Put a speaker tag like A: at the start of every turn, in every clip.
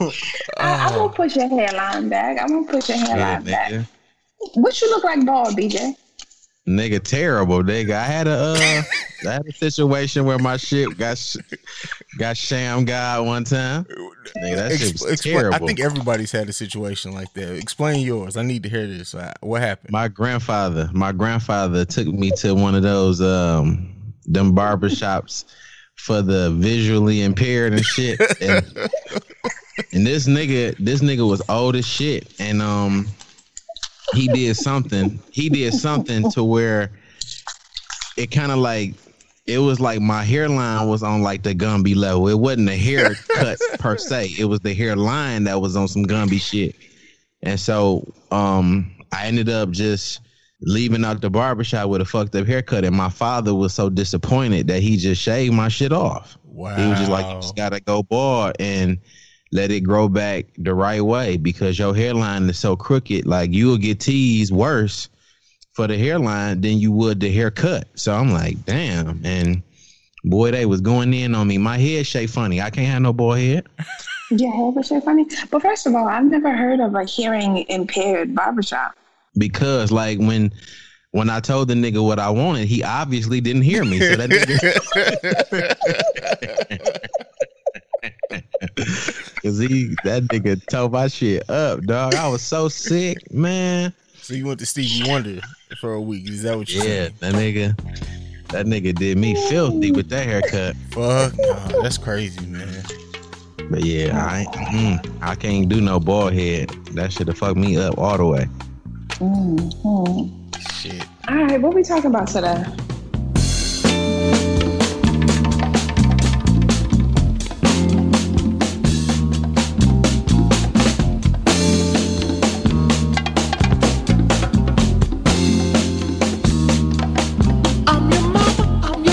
A: I, I
B: Oh.
A: won't push your hairline back. I'm gonna push your
C: Yeah,
A: hairline back.
C: nigga.
A: What you look like bald, BJ?
C: Nigga, terrible, nigga. I had a uh, I had a situation where my shit got sh- got sham god one time. Nigga, that shit
B: Ex-
C: was
B: expla-
C: terrible.
B: I think everybody's had a situation like that. Explain yours. I need to hear this. Uh, What happened?
C: my grandfather, my grandfather took me to one of those um them barber shops for the visually impaired and shit. And, and this nigga, this nigga was old as shit. And um he did something. He did something to where it kind of like it was like my hairline was on like the Gumby level. It wasn't a haircut per se. It was the hairline that was on some Gumby shit. And so um I ended up just leaving out the barbershop with a fucked up haircut. And my father was so disappointed that he just shaved my shit off.
B: Wow.
C: He was just like, you just gotta go bald and let it grow back the right way because your hairline is so crooked. Like you will get teased worse for the hairline than you would the haircut. So I'm like, damn. And boy, they was going in on me. My head shape funny. I can't have no boy head.
A: Your hair was so funny. But first of all, I've never heard of a hearing impaired barbershop.
C: Because like when when I told the nigga what I wanted, he obviously didn't hear me. So that nigga Cause he that nigga tore my shit up, dog. I was so sick, man.
B: so you went to Stevie Wonder for a week. Is that what you
C: Yeah,
B: said?
C: that nigga, that nigga did me filthy with that haircut.
B: Fuck, nah, that's crazy, man.
C: But yeah, I mm, I can't do no bald head. That should have fucked me up all the way.
A: Mm-hmm.
B: Shit.
A: All right, what we talking about today?
D: I'm your mama, I'm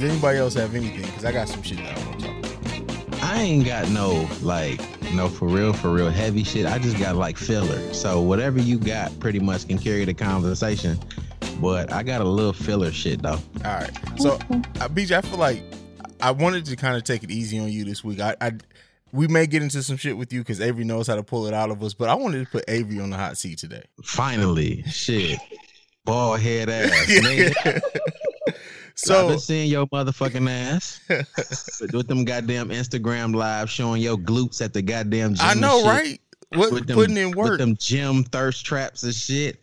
B: does anybody else have anything? Because I got some shit that I want to talk about.
C: I ain't got no like no for real for real heavy shit. I just got like filler. So whatever you got, pretty much can carry the conversation. But I got a little filler shit though.
B: All right. So, uh, BJ, I feel like I wanted to kind of take it easy on you this week. I, I we may get into some shit with you because Avery knows how to pull it out of us, but I wanted to put Avery on the hot seat today.
C: Finally, shit, bald head ass. nigga. I've been seeing your motherfucking ass with, with them goddamn Instagram live showing your glutes at the goddamn gym.
B: I know,
C: shit.
B: right? What
C: With them,
B: putting in work?
C: with them gym thirst traps and shit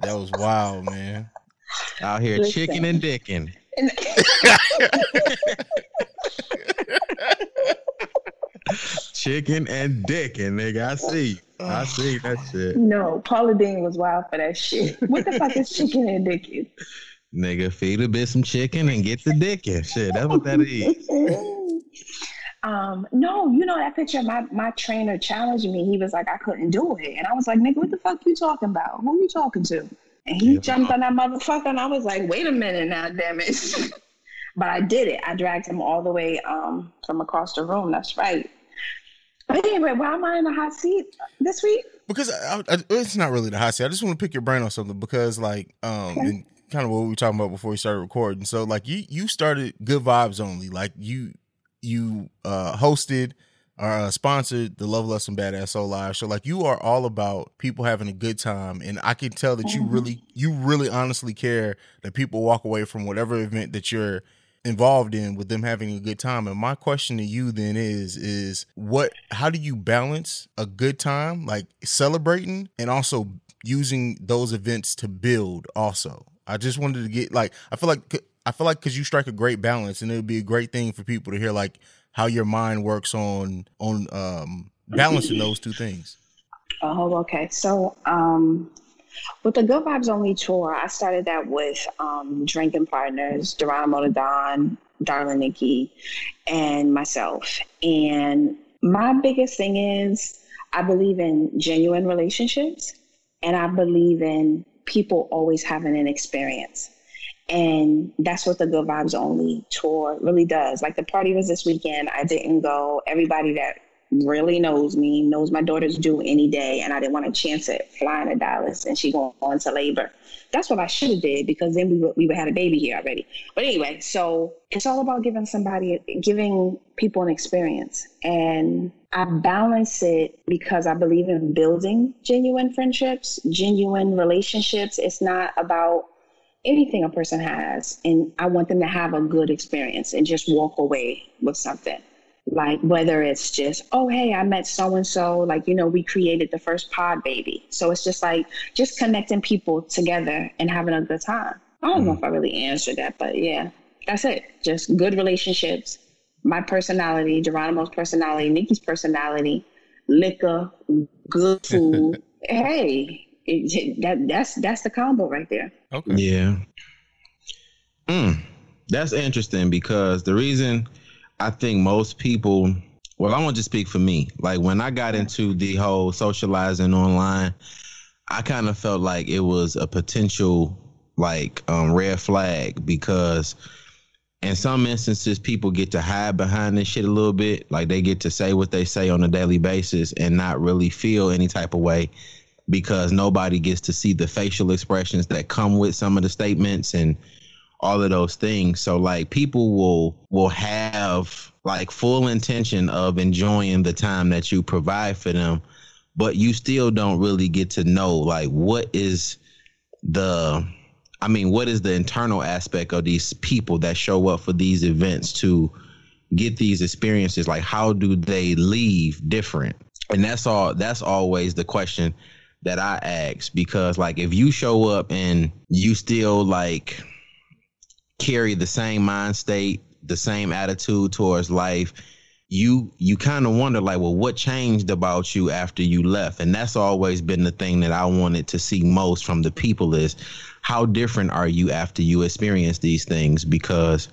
B: That was wild, man.
C: out here
A: Listen.
C: chicken and dicking. Chicken and dicking, nigga. I see. I ah. see that shit.
A: No, Paula Deen was wild for that shit. What the fuck is chicken and dicky?
C: Nigga, feed a bit some chicken and get the dicking. Shit, that's what that is.
A: Um, no, you know that picture. My my trainer challenged me. He was like, I couldn't do it, and I was like, nigga, what the fuck you talking about? Who you talking to? And he
C: Yeah.
A: jumped on that motherfucker, and I was like, wait a minute now, damn it. but I did it. I dragged him all the way um from across the room. That's right. But anyway, why am I in the hot seat this week?
B: Because I, I, it's not really the hot seat. I just want to pick your brain on something because, like, um, and kind of what we were talking about before we started recording. So, like, you you started Good Vibes Only. Like, you you uh hosted or uh, sponsored the Love Lesson Badass Soul Live show. Like, you are all about people having a good time, and I can tell that you really you really honestly care that people walk away from whatever event that you're involved in with them having a good time and my question to you then is is what how do you balance a good time like celebrating and also using those events to build also i just wanted to get like i feel like i feel like because you strike a great balance and it would be a great thing for people to hear like how your mind works on on um balancing those two things
A: Oh, okay. So, um, with the Good Vibes Only tour, I started that with um, drinking partners, Geronimo Don, Darling Nikki, and myself. And my biggest thing is I believe in genuine relationships, and I believe in people always having an experience. And that's what the Good Vibes Only tour really does. Like the party was this weekend. I didn't go. Everybody that really knows me, knows my daughter's due any day, and I didn't want to chance it flying to Dallas and she going into labor. That's what I should have did because then we would, we would had a baby here already. But anyway, so it's all about giving somebody, giving people an experience, and I balance it because I believe in building genuine friendships, genuine relationships. It's not about anything a person has, and I want them to have a good experience and just walk away with something like whether it's just oh hey i met so and so like you know we created the first pod baby. So it's just like just connecting people together and having a good time. I don't mm. know if i really answered that but yeah that's it. Just good relationships. My personality geronimo's personality nikki's personality liquor good food. Hey it, that that's that's the combo right there.
C: Okay. Yeah. Mm, that's interesting because the reason I think most people, well, I want to just speak for me. Like when I got into the whole socializing online, I kind of felt like it was a potential like um, red flag because in some instances people get to hide behind this shit a little bit like they get to say what they say on a daily basis and not really feel any type of way because nobody gets to see the facial expressions that come with some of the statements and all of those things. So like people will will have like full intention of enjoying the time that you provide for them, but you still don't really get to know like what is the I mean, what is the internal aspect of these people that show up for these events to get these experiences? Like how do they leave different? And that's all that's always the question that I ask because like if you show up and you still like carry the same mind state, the same attitude towards life, you you kind of wonder like, well, what changed about you after you left? And that's always been the thing that I wanted to see most from the people is how different are you after you experience these things? Because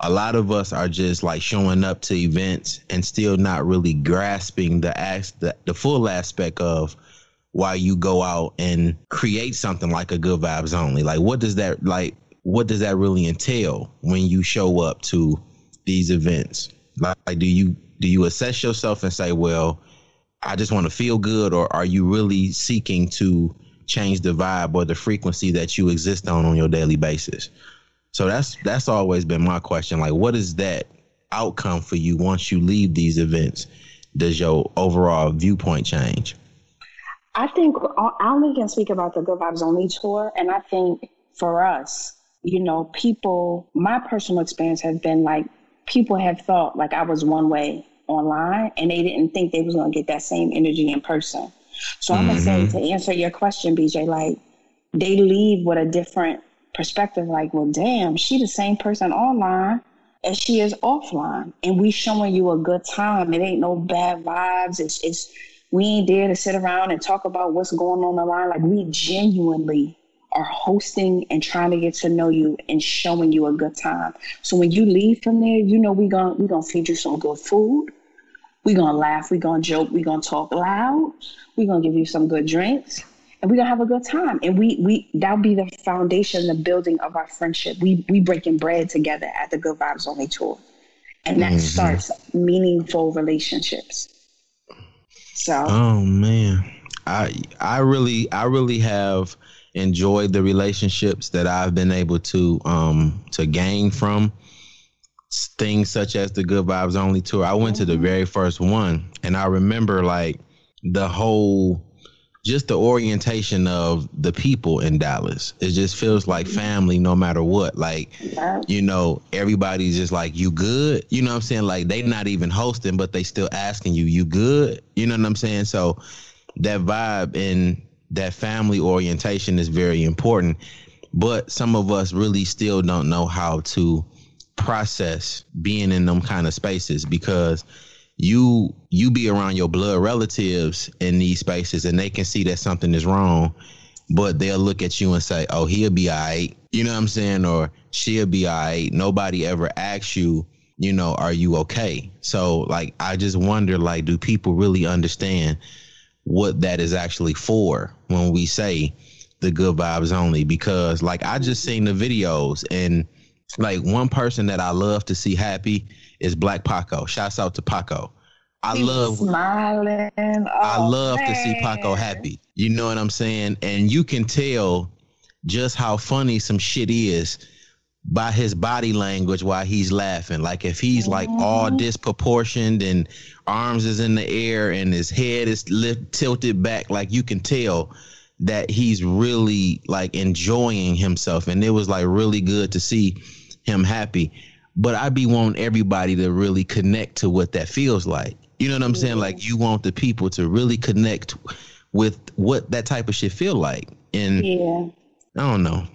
C: a lot of us are just like showing up to events and still not really grasping the as the, the full aspect of why you go out and create something like a good vibes only. Like what does that like what does that really entail when you show up to these events? Like, do you do you assess yourself and say, well, I just want to feel good, or are you really seeking to change the vibe or the frequency that you exist on on your daily basis? So that's that's always been my question. Like, what is that outcome for you once you leave these events? Does your overall viewpoint change?
A: I think I only can speak about the Good Vibes Only tour, and I think for us, you know, people, my personal experience has been like people have thought like I was one way online and they didn't think they was going to get that same energy in person. So mm-hmm. I'm going to say to answer your question, BJ, like they leave with a different perspective. Like, well, damn, she the same person online as she is offline. And we showing you a good time. It ain't no bad vibes. It's, it's, we ain't there to sit around and talk about what's going on the line. Like we genuinely are hosting and trying to get to know you and showing you a good time. So when you leave from there, you know we're gonna we gonna feed you some good food. We're gonna laugh, we're gonna joke, we're gonna talk loud, we're gonna give you some good drinks, and we're gonna have a good time. And we we that'll be the foundation, the building of our friendship. We we breaking bread together at the Good Vibes Only tour. And that mm-hmm. starts meaningful relationships. So
C: Oh man. I I really I really have enjoyed the relationships that I've been able to um to gain from things such as the Good Vibes Only tour. I went to the very first one and I remember like the whole just the orientation of the people in Dallas. It just feels like family no matter what. Like, you know, everybody's just like, you good? You know what I'm saying? Like they're not even hosting, but they still asking you, you good? You know what I'm saying? So that vibe and that family orientation is very important. But some of us really still don't know how to process being in them kind of spaces because you you be around your blood relatives in these spaces and they can see that something is wrong but they'll look at you and say oh he'll be all right. You know what i'm saying? Or she'll be all right. Nobody ever asks you you know are you okay? So like i just wonder like do people really understand what that is actually for when we say the good vibes only because like I just seen the videos and like one person that I love to see happy is Black Paco. Shouts out to Paco. I love
A: smiling.
C: I
A: Oh,
C: love to see. Paco happy. You know what I'm saying? And you can tell just how funny some shit is by his body language while he's laughing. Like if he's like all
A: Mhm.
C: disproportioned and arms is in the air and his head is lift, tilted back, like you can tell that he's really like enjoying himself. And it was like really good to see him happy. But I be wanting everybody to really connect to what that feels like. You know what I'm saying? Like you want the people to really connect with what that type of shit feel like. And
A: Yeah.
C: I don't know.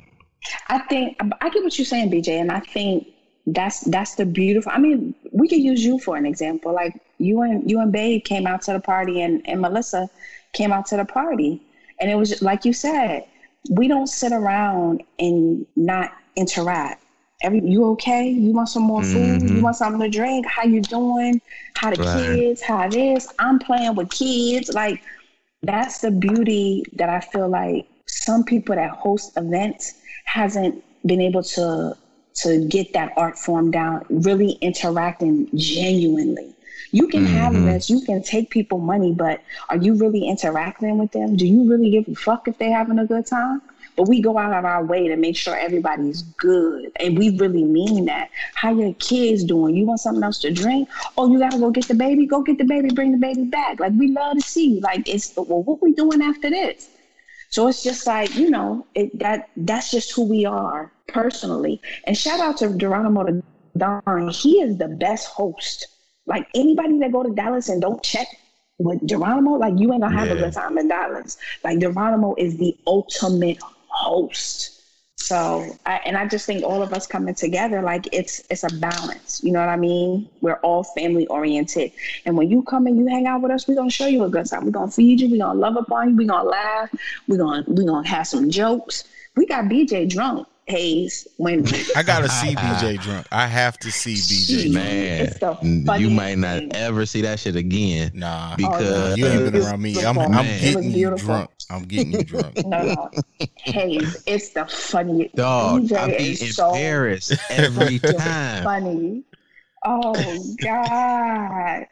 A: I think I get what you're saying, BJ, and I think that's that's the beautiful. I mean, we could use you for an example. Like you and you and Babe came out to the party, and and Melissa came out to the party, and it was just, like you said, we don't sit around and not interact. Every you okay? You want some more food? You
C: Mhm.
A: want something to drink? How you doing? How the
C: Right.
A: kids? How this? I'm playing with kids. Like that's the beauty that I feel like some people that host events hasn't been able to to get that art form down, really interacting genuinely. You can have
C: Mhm.
A: events, you can take people money, but are you really interacting with them? Do you really give a fuck if they're having a good time? But we go out of our way to make sure everybody's good. And we really mean that. How your kids doing? You want something else to drink? Oh, you gotta go get the baby? Go get the baby, bring the baby back. Like we love to see you. Like it's well, what we doing after this? So it's just like, you know, it that that's just who we are personally. And shout out to Geronimo Don. He is the best host. Like anybody that go to Dallas and don't check with Geronimo, like you ain't gonna have a
C: Yeah.
A: good time in Dallas. Like Geronimo is the ultimate host. So, I, and I just think all of us coming together, like it's it's a balance. You know what I mean? We're all family oriented, and when you come and you hang out with us, we're gonna show you a good time. We're gonna feed you. We're gonna love upon you. We're gonna laugh. We're gonna we're gonna have some jokes. We got BJ drunk, Hayes. When
B: I gotta see BJ drunk. I have to see BJ
A: Shit.
C: Man,
A: It's
C: you might not
A: thing.
C: ever see that shit again.
B: Nah, oh,
C: Because
B: you ain't been around me. I'm. I'm
C: Man.
A: It was
B: getting you drunk. I'm getting you drunk.
A: no, no, Hayes, it's the funniest.
C: Dog,
A: BJ
C: I be
A: is so
C: embarrassed every time.
A: funny. Oh God.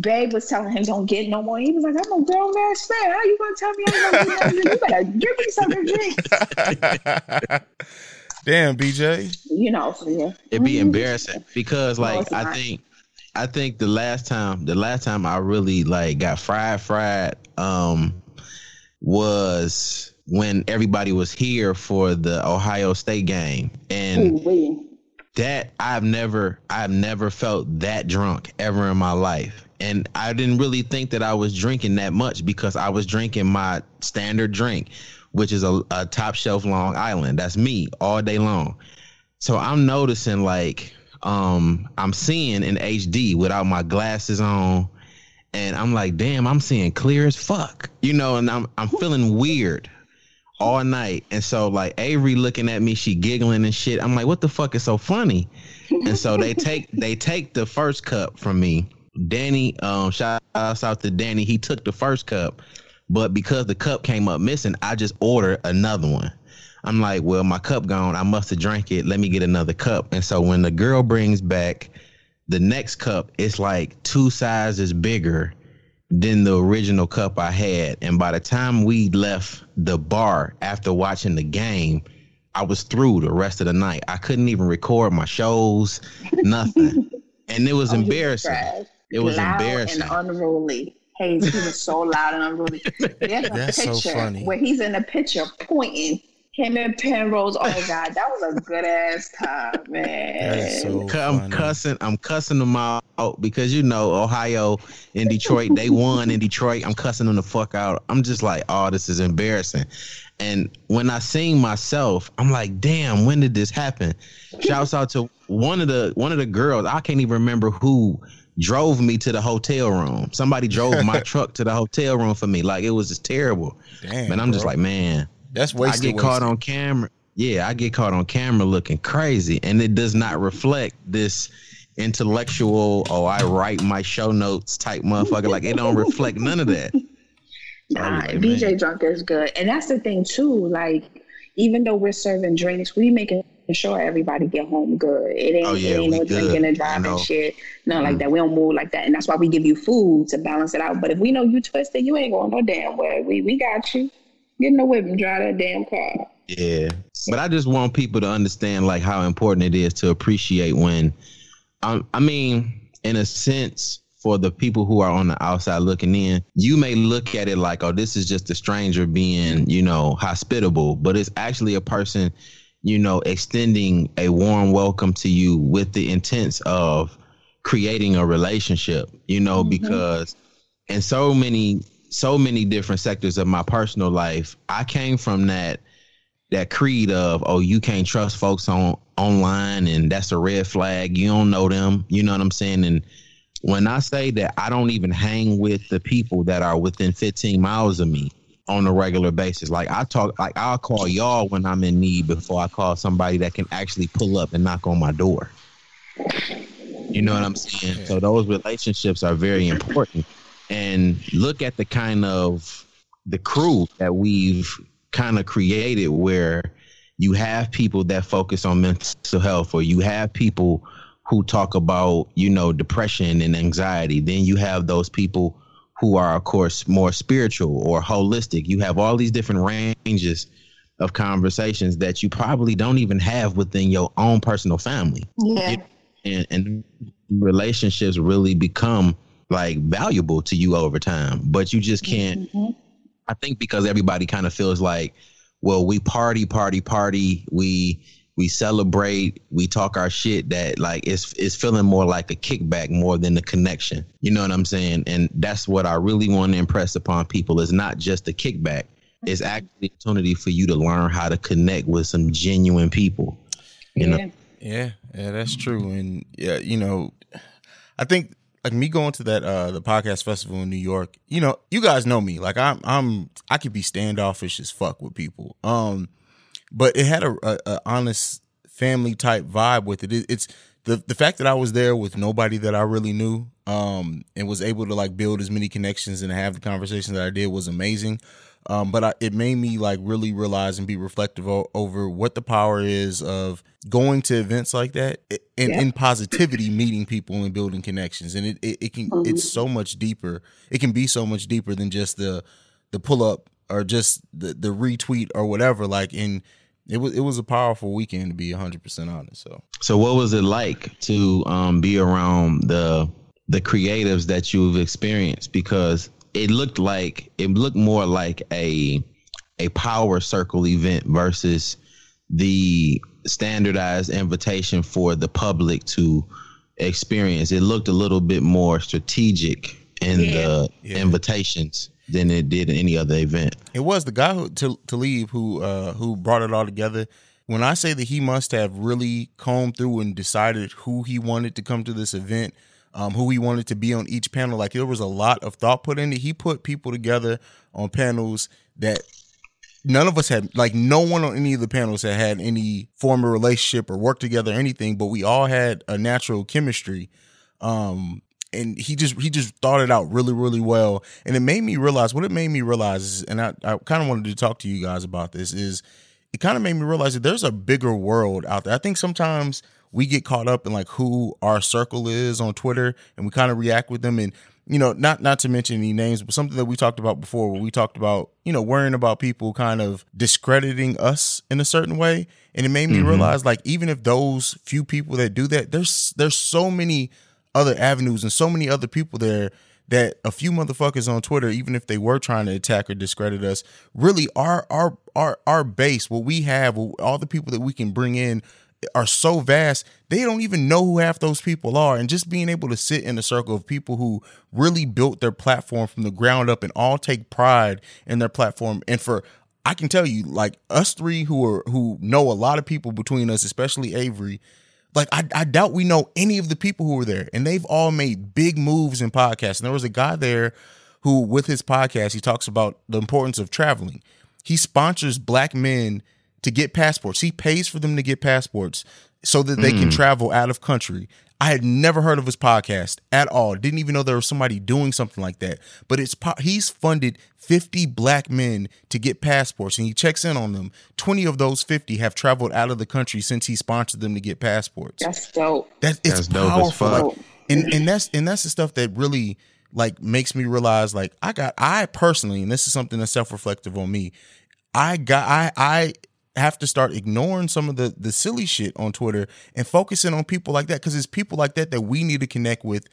A: Babe was telling him don't get no more. He was like, I'm a grown ass man. How you gonna tell me I'm gonna get nothing? You better give me something to drink.
B: Damn, BJ.
A: You know, for you.
C: It'd be embarrassing because like
A: it's
C: I think I think the last time the last time I really like got fried fried um was when everybody was here for the Ohio State game and
A: Ooh-wee.
C: that I've never I've never felt that drunk ever in my life. And I didn't really think that I was drinking that much because I was drinking my standard drink, which is a, a top shelf Long Island. That's me all day long. So I'm noticing like um I'm seeing in HD without my glasses on and I'm like, damn, I'm seeing clear as fuck. You know, and I'm I'm feeling weird all night. And so like Avery looking at me, she giggling and shit. I'm like, what the fuck is so funny? And so they take they take the first cup from me. Danny, um, shout out to Danny. He took the first cup, but because the cup came up missing, I just ordered another one. I'm like, well, my cup gone. I must have drank it. Let me get another cup. And so when the girl brings back the next cup, it's like two sizes bigger than the original cup I had. And by the time we left the bar after watching the game, I was through the rest of the night. I couldn't even record my shows, nothing. and it was
A: Oh,
C: embarrassing. It was
A: loud
C: embarrassing.
A: and unruly. Hayes, he was so loud and unruly. There's a
B: That's so
A: picture
B: funny.
A: where he's in the picture pointing. Him and Penrose. Oh God, that was a good ass time, man.
B: That is so
C: I'm
B: funny.
C: cussing. I'm cussing them out because you know Ohio and Detroit. They won in Detroit. I'm cussing them the fuck out. I'm just like, oh, this is embarrassing. And when I seen myself, I'm like, damn, when did this happen? Shouts out to one of the one of the girls. I can't even remember who drove me to the hotel room. Somebody drove my truck to the hotel room for me. Like it was just terrible.
B: Damn,
C: And I'm just like, man,
B: that's wasted.
C: I
B: wasted.
C: get caught on camera. Yeah, I get caught on camera looking crazy, and it does not reflect this intellectual. Oh, I write my show notes type motherfucker. Like it don't reflect none of that.
A: Nah,
C: like,
A: BJ
C: man.
A: drunk is good, and that's the thing too. Like, even though we're serving drinks, we making sure everybody get home good. It ain't,
C: Oh, yeah,
A: it ain't no drinking and driving shit. No, like
C: Mm.
A: that. We don't move like that, and that's why we give you food to balance it out. But if we know you twisted, you ain't going no damn way. We we got you. Get in the whip and drive that damn car.
C: Yeah. But I just want people to understand like how important it is to appreciate when um, I mean, in a sense, for the people who are on the outside looking in, you may look at it like, oh, this is just a stranger being, you know, hospitable, but it's actually a person, you know, extending a warm welcome to you with the intents of creating a relationship, you know, mm-hmm. because in so many so many different sectors of my personal life, I came from that that creed of oh you can't trust folks on online and that's a red flag. You don't know them. You know what i'm saying? And when i say that i don't even hang with the people that are within 15 miles of me on a regular basis. Like i talk like i'll call y'all when i'm in need before i call somebody that can actually pull up and knock on my door. You know what i'm saying? So those relationships are very important. And look at the kind of the crew that we've kind of created where you have people that focus on mental health or you have people who talk about you know depression and anxiety. Then you have those people who are of course more spiritual or holistic you have all these different ranges of conversations that you probably don't even have within your own personal family
A: Yeah.
C: and, and relationships really become like valuable to you over time but you just can't
A: Mhm.
C: I think because everybody kind of feels like, well, we party, party, party, we we celebrate, we talk our shit. That like it's it's feeling more like a kickback more than the connection. You know what I'm saying? And that's what I really want to impress upon people is not just a kickback. It's actually an opportunity for you to learn how to connect with some genuine people. You know,
A: Yeah.
B: Yeah, yeah, that's true. And yeah, you know, I think like me going to that uh the podcast festival in New York, you know, you guys know me. Like I'm I'm I could be standoffish as fuck with people. Um but it had a, a, a honest family type vibe with it. it. It's the the fact that I was there with nobody that I really knew, um, and was able to like build as many connections and have the conversations that I did was amazing. Um, but I, it made me like really realize and be reflective o- over what the power is of going to events like that and
A: Yeah.
B: in positivity, meeting people and building connections. And it, it, it can it's so much deeper. It can be so much deeper than just the the pull up or just the the retweet or whatever. Like in it was it was a powerful weekend to be hundred percent honest. So
C: So what was it like to um, be around the the creatives that you've experienced? Because it looked like it looked more like a a power circle event versus the standardized invitation for the public to experience. It looked a little bit more strategic in the
B: Yeah.
C: invitations than it did in any other event.
B: It was the guy who to to leave who uh who brought it all together. When I say that he must have really combed through and decided who he wanted to come to this event, um, who he wanted to be on each panel, like there was a lot of thought put into. it. He put people together on panels that none of us had like no one on any of the panels had had any form of relationship or worked together or anything but we all had a natural chemistry um and he just he just thought it out really really well. And it made me realize what it made me realize is and i, I kind of wanted to talk to you guys about this is it kind of made me realize that there's a bigger world out there. I think sometimes we get caught up in like who our circle is on twitter and we kind of react with them. And you know not not to mention any names but something that we talked about before where we talked about you know worrying about people kind of discrediting us in a certain way. And it made me mm-hmm. realize like even if those few people that do that there's there's so many other avenues and so many other people there that a few motherfuckers on Twitter, even if they were trying to attack or discredit us, really our our our our base, what we have, all the people that we can bring in are so vast, they don't even know who half those people are. And just being able to sit in a circle of people who really built their platform from the ground up and all take pride in their platform. And for I can tell you, like us three who are who know a lot of people between us, especially Avery, like I, I doubt we know any of the people who were there and they've all made big moves in podcasts. And there was a guy there who with his podcast he talks about the importance of traveling. He sponsors black men to get passports. He pays for them to get passports so that they can mm. travel out of country I had never heard of his podcast at all. Didn't even know there was somebody doing something like that. But it's po- he's funded 50 black men to get passports and he checks in on them. 20 of those 50 have traveled out of the country since he sponsored them to get passports.
A: That's dope.
B: That it's
C: That's dope as
B: powerful.
C: fuck.
B: Like, and and that's and that's the stuff that really like makes me realize like I got I personally, and this is something that's self-reflective on me. I got I I have to start ignoring some of the the silly shit on Twitter and focusing on people like that because it's people like that that we need to connect with,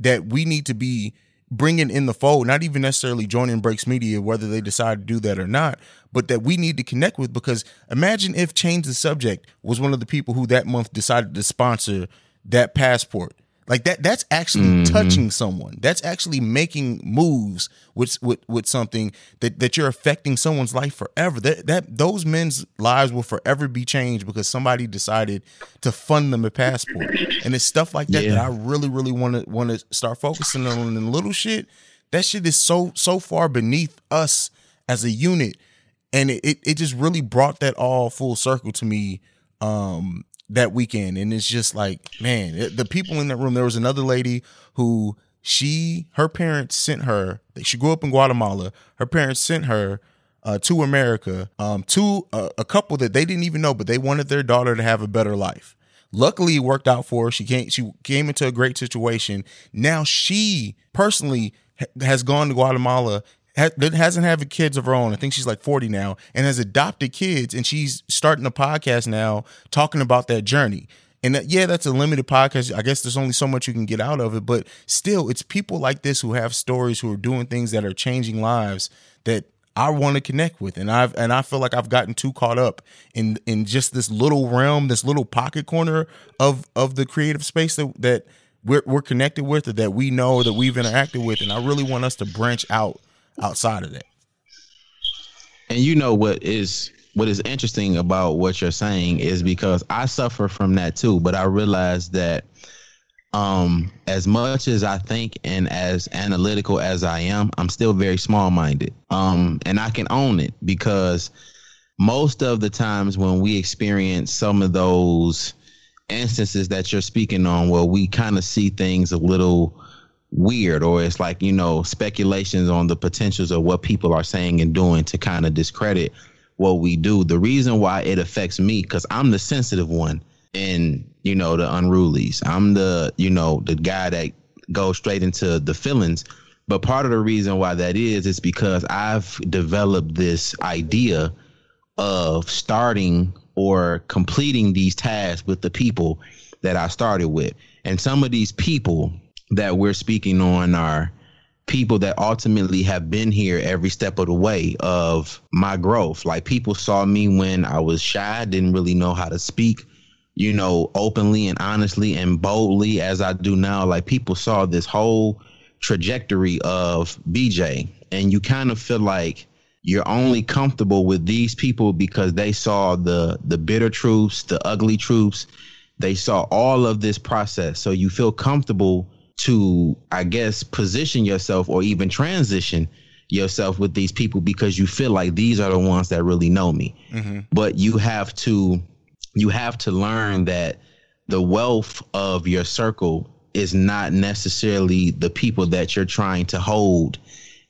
B: that we need to be bringing in the fold, not even necessarily joining Breaks Media, whether they decide to do that or not, but that we need to connect with because imagine if Change the Subject was one of the people who that month decided to sponsor that passport. Like that that's actually touching someone. That's actually making moves with with with something that that you're affecting someone's life forever. That that those men's lives will forever be changed because somebody decided to fund them a passport. And it's stuff like that that I really really want to want to start focusing on and the little shit. That shit is so so far beneath us as a unit and it, it, it just really brought that all full circle to me um that weekend. And it's just like man it- the people in that room there was another lady who she her parents sent her she grew up in guatemala. Her parents sent her uh, to america um to a, a couple that they didn't even know but they wanted their daughter to have a better life. Luckily it worked out for her. She came she came into a great situation. Now she personally has gone to guatemala ha- hasn't had kids of her own. I think she's like 40 now and has adopted kids and she's starting a podcast now talking about that journey. And that, yeah, that's a limited podcast. I guess there's only so much you can get out of it, but still it's people like this who have stories who are doing things that are changing lives that I want to connect with. And I've and I feel like I've gotten too caught up in in just this little realm, this little pocket corner of of the creative space that that we're, we're connected with or that we know that we've interacted with. And I really want us to branch out outside of that.
C: And you know what is what is interesting about what you're saying is because I suffer from that too, but I realize that um as much as I think and as analytical as I am, I'm still very small minded. Um and I can own it because most of the times when we experience some of those instances that you're speaking on where we kind of see things a little weird or it's like you know speculations on the potentials of what people are saying and doing to kind of discredit what we do. The reason why it affects me because i'm the sensitive one in you know the unrulies. I'm the you know the guy that goes straight into the feelings. But part of the reason why that is is because i've developed this idea of starting or completing these tasks with the people that I started with. And some of these people that we're speaking on are people that ultimately have been here every step of the way of my growth. Like people saw me when I was shy, didn't really know how to speak, you know, openly and honestly and boldly as I do now. Like people saw this whole trajectory of BJ. And you kind of feel like you're only comfortable with these people because they saw the the bitter truths, the ugly truths. They saw all of this process. So you feel comfortable to, I guess, position yourself or even transition yourself with these people because you feel like these are the ones that really know me. Mm-hmm. But you have to you have to learn that the wealth of your circle is not necessarily the people that you're trying to hold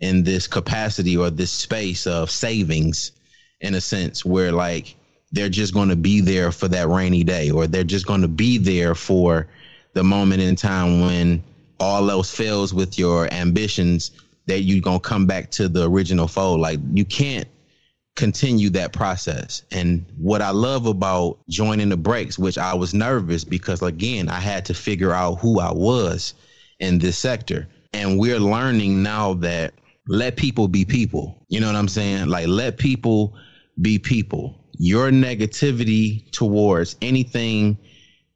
C: in this capacity or this space of savings in a sense where like they're just going to be there for that rainy day or they're just going to be there for the moment in time when all else fails with your ambitions that you're to come back to the original fold like you can't continue that process. And what I love about joining the breaks, which I was nervous because again, I had to figure out who I was in this sector. And we're learning now that let people be people. You know what I'm saying? Like let people be people. Your negativity towards anything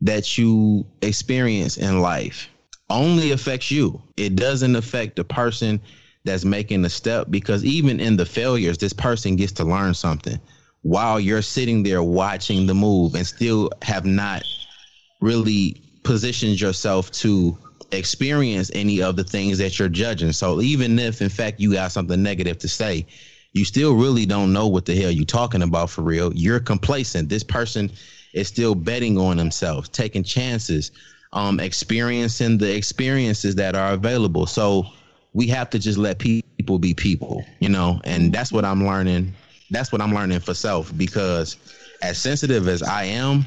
C: that you experience in life only affects you. It doesn't affect the person that's making the step because even in the failures, this person gets to learn something while you're sitting there watching the move and still have not really positioned yourself to experience any of the things that you're judging. So even if in fact you got something negative to say, you still really don't know what the hell you're talking about for real. You're complacent. This person is still betting on themselves, taking chances, um, experiencing the experiences that are available. So we have to just let people be people, you know, and that's what I'm learning. That's what I'm learning for self because as sensitive as I am,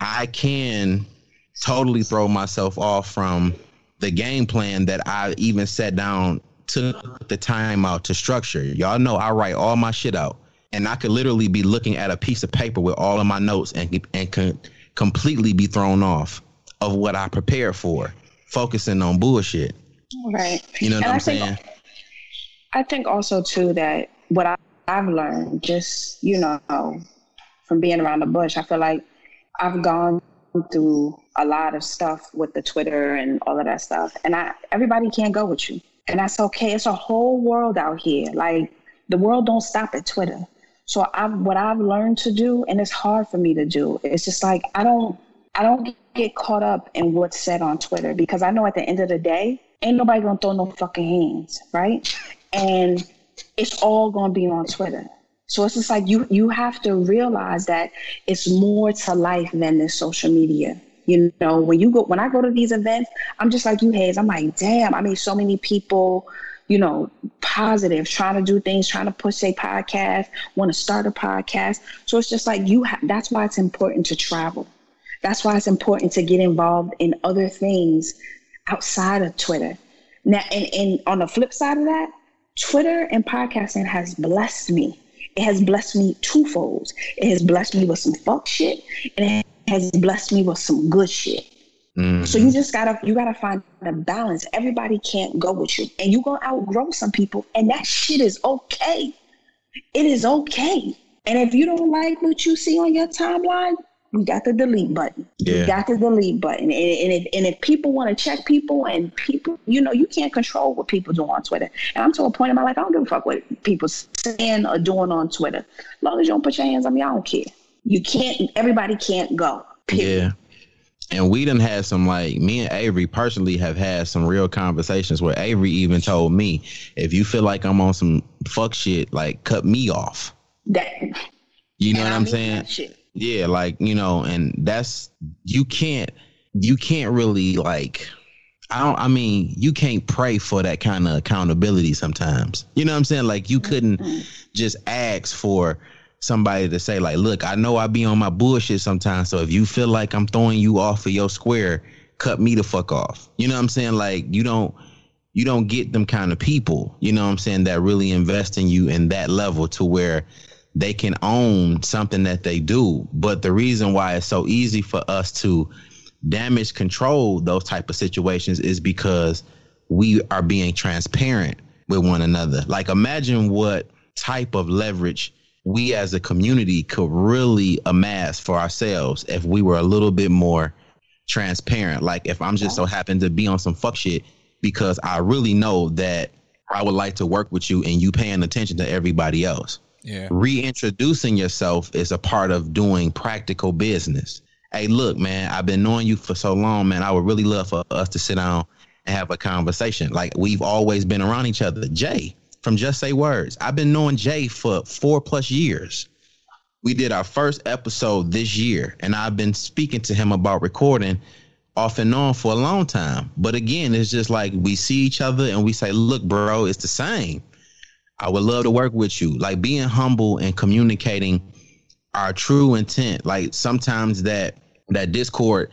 C: I can totally throw myself off from the game plan that I even sat down took the time out to structure. Y'all know I write all my shit out, and I could literally be looking at a piece of paper with all of my notes and and can completely be thrown off of what I prepare for, focusing on bullshit.
A: Right.
C: You know what
A: And
C: I'm
A: I think-
C: saying?
A: I think also too that what I, I've learned, just you know, from being around the bush, I feel like I've gone through a lot of stuff with the Twitter and all of that stuff, and I everybody can't go with you, and that's okay. It's a whole world out here. Like the world don't stop at Twitter. So I, what I've learned to do, and it's hard for me to do, it's just like I don't, I don't get caught up in what's said on Twitter because I know at the end of the day, ain't nobody gonna throw no fucking hands, right? And it's all gonna be on Twitter. So it's just like you you have to realize that it's more to life than this social media. You know, when you go when I go to these events, I'm just like you Hayes. I'm like, damn, I meet so many people, you know, positive, trying to do things, trying to push a podcast, want to start a podcast. So it's just like you ha- that's why it's important to travel. That's why it's important to get involved in other things outside of Twitter. Now, and, and on the flip side of that, Twitter and podcasting has blessed me. It has blessed me twofold. It has blessed me with some fuck shit, and it has blessed me with some good shit.
C: Mhm.
A: So you just gotta you gotta find a balance. Everybody can't go with you, and you gonna outgrow some people, and that shit is okay. It is okay. And if you don't like what you see on your timeline, you got the delete button.
C: Yeah.
A: You got the delete button. And, and, if, and if people want to check people and people, you know, you can't control what people do on Twitter. And I'm to a point in my life, I don't give a fuck what people saying or doing on Twitter. As long as you don't put your hands on me, I don't care. You can't, everybody can't go. Period.
C: Yeah. And we done had some like me and Avery personally have had some real conversations where Avery even told me, if you feel like I'm on some fuck shit, like cut me off.
A: That,
C: You know what
A: I
C: I'm
A: mean
C: saying? Yeah, like, you know, and that's you can't you can't really like I don't I mean, you can't pray for that kind of accountability sometimes. You know what I'm saying? Like you couldn't mm-hmm. just ask for somebody to say like, "Look, I know I be on my bullshit sometimes, so if you feel like I'm throwing you off of your square, cut me the fuck off." You know what I'm saying? Like you don't you don't get them kind of people, you know what I'm saying, that really invest in you in that level to where they can own something that they do. But the reason why it's so easy for us to damage control those type of situations is because we are being transparent with one another. Like imagine what type of leverage we as a community could really amass for ourselves if we were a little bit more transparent. Like if I'm just so happen to be on some fuck shit because I really know that I would like to work with you and you paying attention to everybody else.
B: Yeah.
C: Reintroducing yourself is a part of doing practical business. Hey, look, man, I've been knowing you for so long, man. I would really love for us to sit down and have a conversation. Like we've always been around each other. Jay from Just Say Words. I've been knowing Jay for four plus years. We did our first episode this year, and I've been speaking to him about recording off and on for a long time. But again, it's just like we see each other and we say, look, bro, it's the same. I would love to work with you. Like being humble and communicating our true intent. Like sometimes that that discord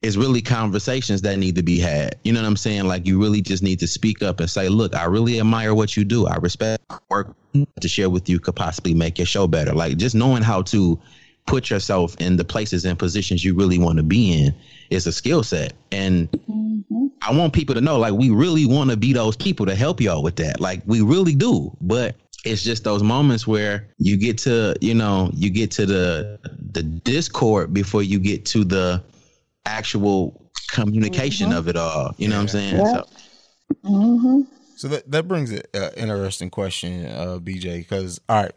C: is really conversations that need to be had. You know what I'm saying? Like you really just need to speak up and say, "Look, I really admire what you do. I respect work to share with you could possibly make your show better." Like just knowing how to put yourself in the places and positions you really want to be in is a skill set. And mm-hmm. I want people to know like we really want to be those people to help y'all with that. Like we really do. But it's just those moments where you get to, you know, you get to the the discord before you get to the actual communication of it all. You know what I'm saying?
A: Yeah.
C: So
A: hmm
B: So that that brings an uh, interesting question, uh, BJ. Because all right,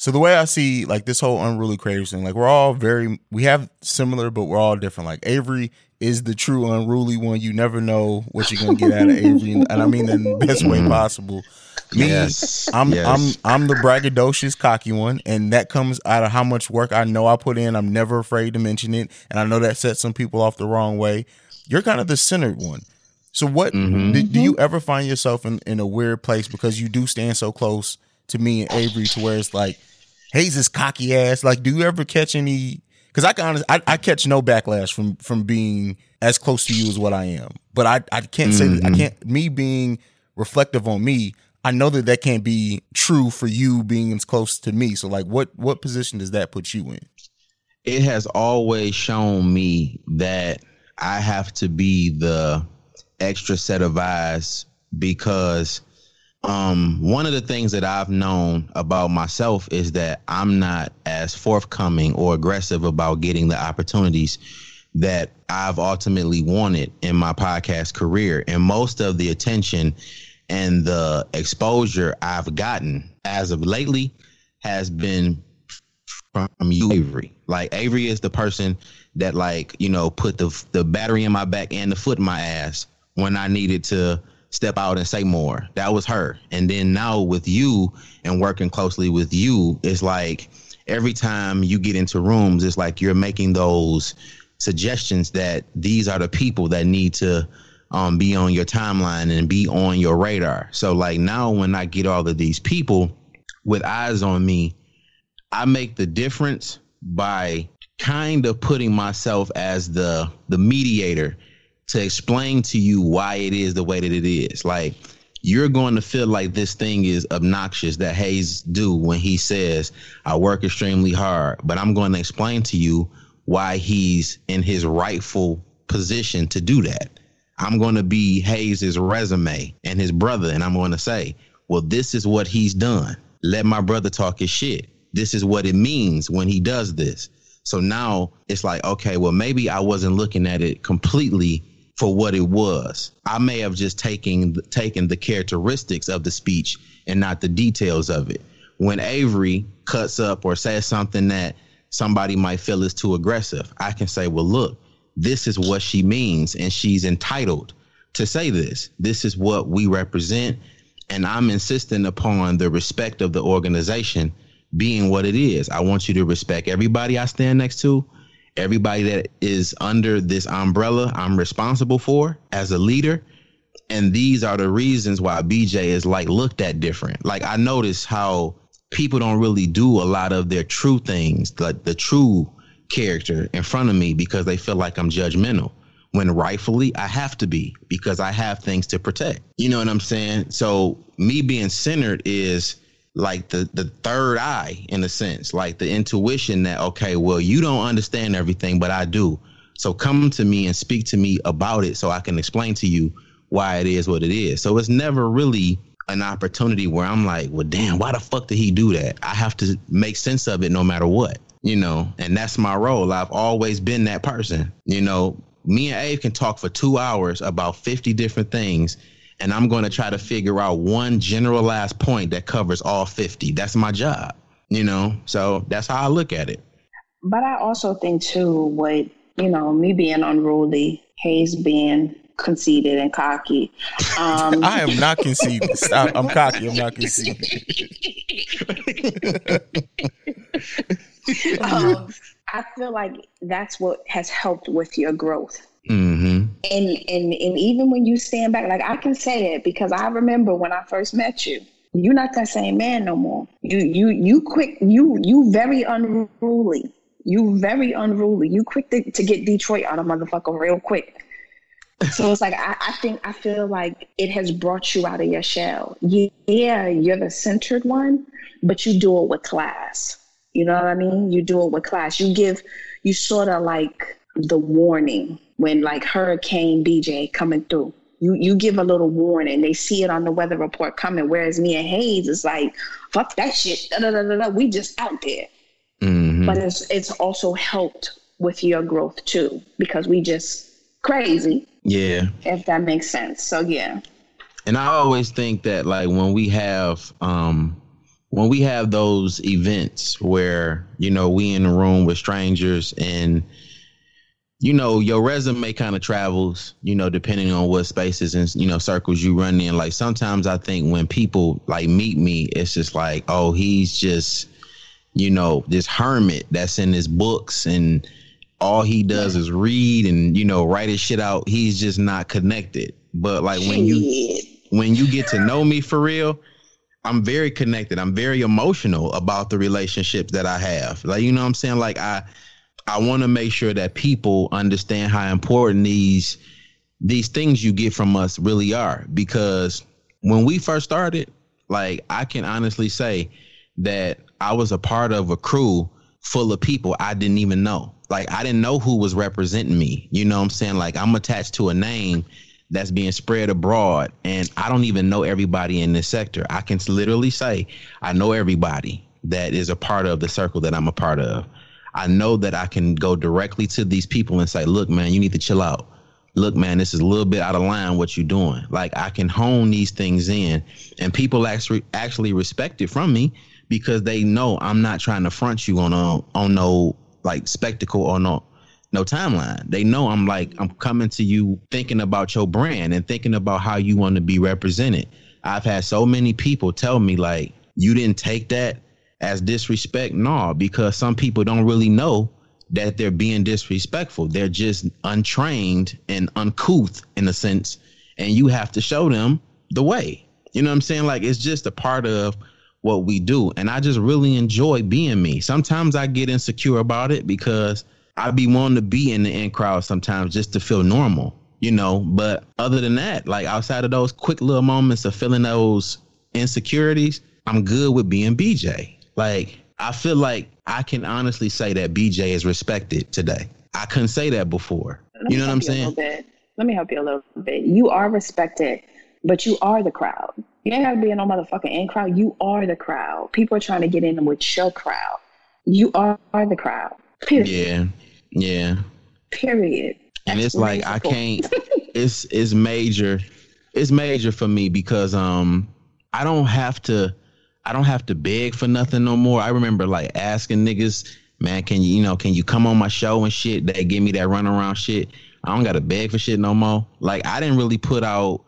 B: so the way I see like this whole unruly creators thing, like we're all very we have similar, but we're all different. Like Avery is the true unruly one. You never know what you're gonna get out of Avery, and, I mean in the best way possible. Me,
C: Yes.
B: I'm
C: Yes.
B: I'm I'm the braggadocious, cocky one, and that comes out of how much work I know I put in. I'm never afraid to mention it, and I know that sets some people off the wrong way. You're kind of the centered one. So, what
C: Mhm.
B: do, do you ever find yourself in, in a weird place because you do stand so close to me and Avery to where it's like Hayes is cocky ass? Like, do you ever catch any? Because I can honest, I, I catch no backlash from from being as close to you as what I am. But I I can't say that I
C: mm-hmm.
B: can't me being reflective on me. I know that that can't be true for you being as close to me. So, like, what what position does that put you in?
C: it has always shown me that I have to be the extra set of eyes because um one of the things that I've known about myself is that I'm not as forthcoming or aggressive about getting the opportunities that I've ultimately wanted in my podcast career and most of the attention and the exposure I've gotten as of lately has been from you, Avery. Like Avery is the person that like you know put the the battery in my back and the foot in my ass when I needed to step out and say more. That was her. And then now with you and working closely with you, it's like every time you get into rooms, it's like you're making those suggestions that these are the people that need to um, be on your timeline and be on your radar. So like now when I get all of these people with eyes on me, I make the difference by kind of putting myself as the the mediator to explain to you why it is the way that it is. Like you're going to feel like this thing is obnoxious that Hayes do when he says I work extremely hard, but I'm going to explain to you why he's in his rightful position to do that. I'm going to be Hayes's resume and his brother and I'm going to say, "Well, this is what he's done. Let my brother talk his shit. This is what it means when he does this." So now it's like, okay, well, maybe I wasn't looking at it completely for what it was. I may have just taken taken the characteristics of the speech and not the details of it. When Avery cuts up or says something that somebody might feel is too aggressive, I can say, "Well, look, this is what she means and she's entitled to say this. This is what we represent and I'm insisting upon the respect of the organization being what it is. I want you to respect everybody I stand next to, everybody that is under this umbrella I'm responsible for as a leader. And these are the reasons why BJ is like looked at different. Like I notice how people don't really do a lot of their true things, like the true character in front of me because they feel like I'm judgmental. When rightfully I have to be because I have things to protect. You know what I'm saying? So me being centered is like the the third eye in a sense, like the intuition that okay, well you don't understand everything, but I do. So come to me and speak to me about it so I can explain to you why it is what it is. So it's never really an opportunity where I'm like, well, damn, why the fuck did he do that? I have to make sense of it no matter what, you know, and that's my role. I've always been that person, you know. Me and Abe can talk for two hours about 50 different things, and I'm going to try to figure out one generalized point that covers all 50. That's my job, you know, so that's how I look at it.
A: But I also think too, what you know, me being unruly, Hayes being conceited and cocky. Um,
B: I am not conceited. Stop. I'm cocky. I'm not conceited.
A: um, I feel like that's what has helped with your growth.
C: Mm-hmm.
A: And and and even when you stand back, like I can say it because I remember when I first met you. You're not that same man no more. You you you quick you you very unruly. You very unruly. You quick to, to get Detroit out of motherfucker real quick. So it's like I, I think I feel like it has brought you out of your shell. Yeah, you're the centered one, but you do it with class. You know what I mean? You do it with class. You give you sort of like the warning when like Hurricane BJ coming through. You you give a little warning. They see it on the weather report coming. Whereas me and Hayes is like, fuck that shit. Da, da, da. We just out there.
C: Mm-hmm.
A: But it's it's also helped with your growth too because we just crazy
C: yeah.
A: if that makes sense. So yeah.
C: And I always think that like when we have um when we have those events where, you know, we in a room with strangers and you know, your resume kind of travels, you know, depending on what spaces and you know circles you run in. Like sometimes I think when people like meet me, it's just like, oh, he's just, you know, this hermit that's in his books and all he does is read and you know write his shit out. He's just not connected. But like when you when you get to know me for real, I'm very connected. I'm very emotional about the relationships that I have. Like you know what I'm saying? Like I I want to make sure that people understand how important these these things you get from us really are because when we first started, like I can honestly say that I was a part of a crew full of people I didn't even know. Like I didn't know who was representing me. You know what I'm saying? Like I'm attached to a name that's being spread abroad and I don't even know everybody in this sector. I can literally say I know everybody that is a part of the circle that I'm a part of. I know that I can go directly to these people and say, "Look, man, you need to chill out. Look, man, this is a little bit out of line what you're doing." Like I can hone these things in and people actually actually respect it from me because they know I'm not trying to front you on a on no like spectacle or no no timeline. They know I'm like I'm coming to you thinking about your brand and thinking about how you want to be represented. I've had so many people tell me like you didn't take that as disrespect. No, because some people don't really know that they're being disrespectful. They're just untrained and uncouth in a sense, and you have to show them the way. You know what I'm saying? Like it's just a part of what we do. And I just really enjoy being me. Sometimes I get insecure about it because I be wanting to be in the in crowd sometimes just to feel normal, you know. But other than that, like outside of those quick little moments of feeling those insecurities, I'm good with being BJ. Like I feel like I can honestly say that BJ is respected today. I couldn't say that before.
A: Let
C: You know what I'm
A: help you a
C: saying?
A: Let me help you a little bit. You are respected, but you are the crowd. You ain't gotta be in no motherfucking in crowd. You are the crowd. People are trying to get in with your crowd. You are the crowd. Period.
C: Yeah. Yeah.
A: Period.
C: and it's like I can't. It's it's major. It's major for me because um I don't have to. I don't have to beg for nothing no more. I remember like asking niggas, man, can you you know can you come on my show and shit? They give me that runaround shit. I don't gotta beg for shit no more. Like I didn't really put out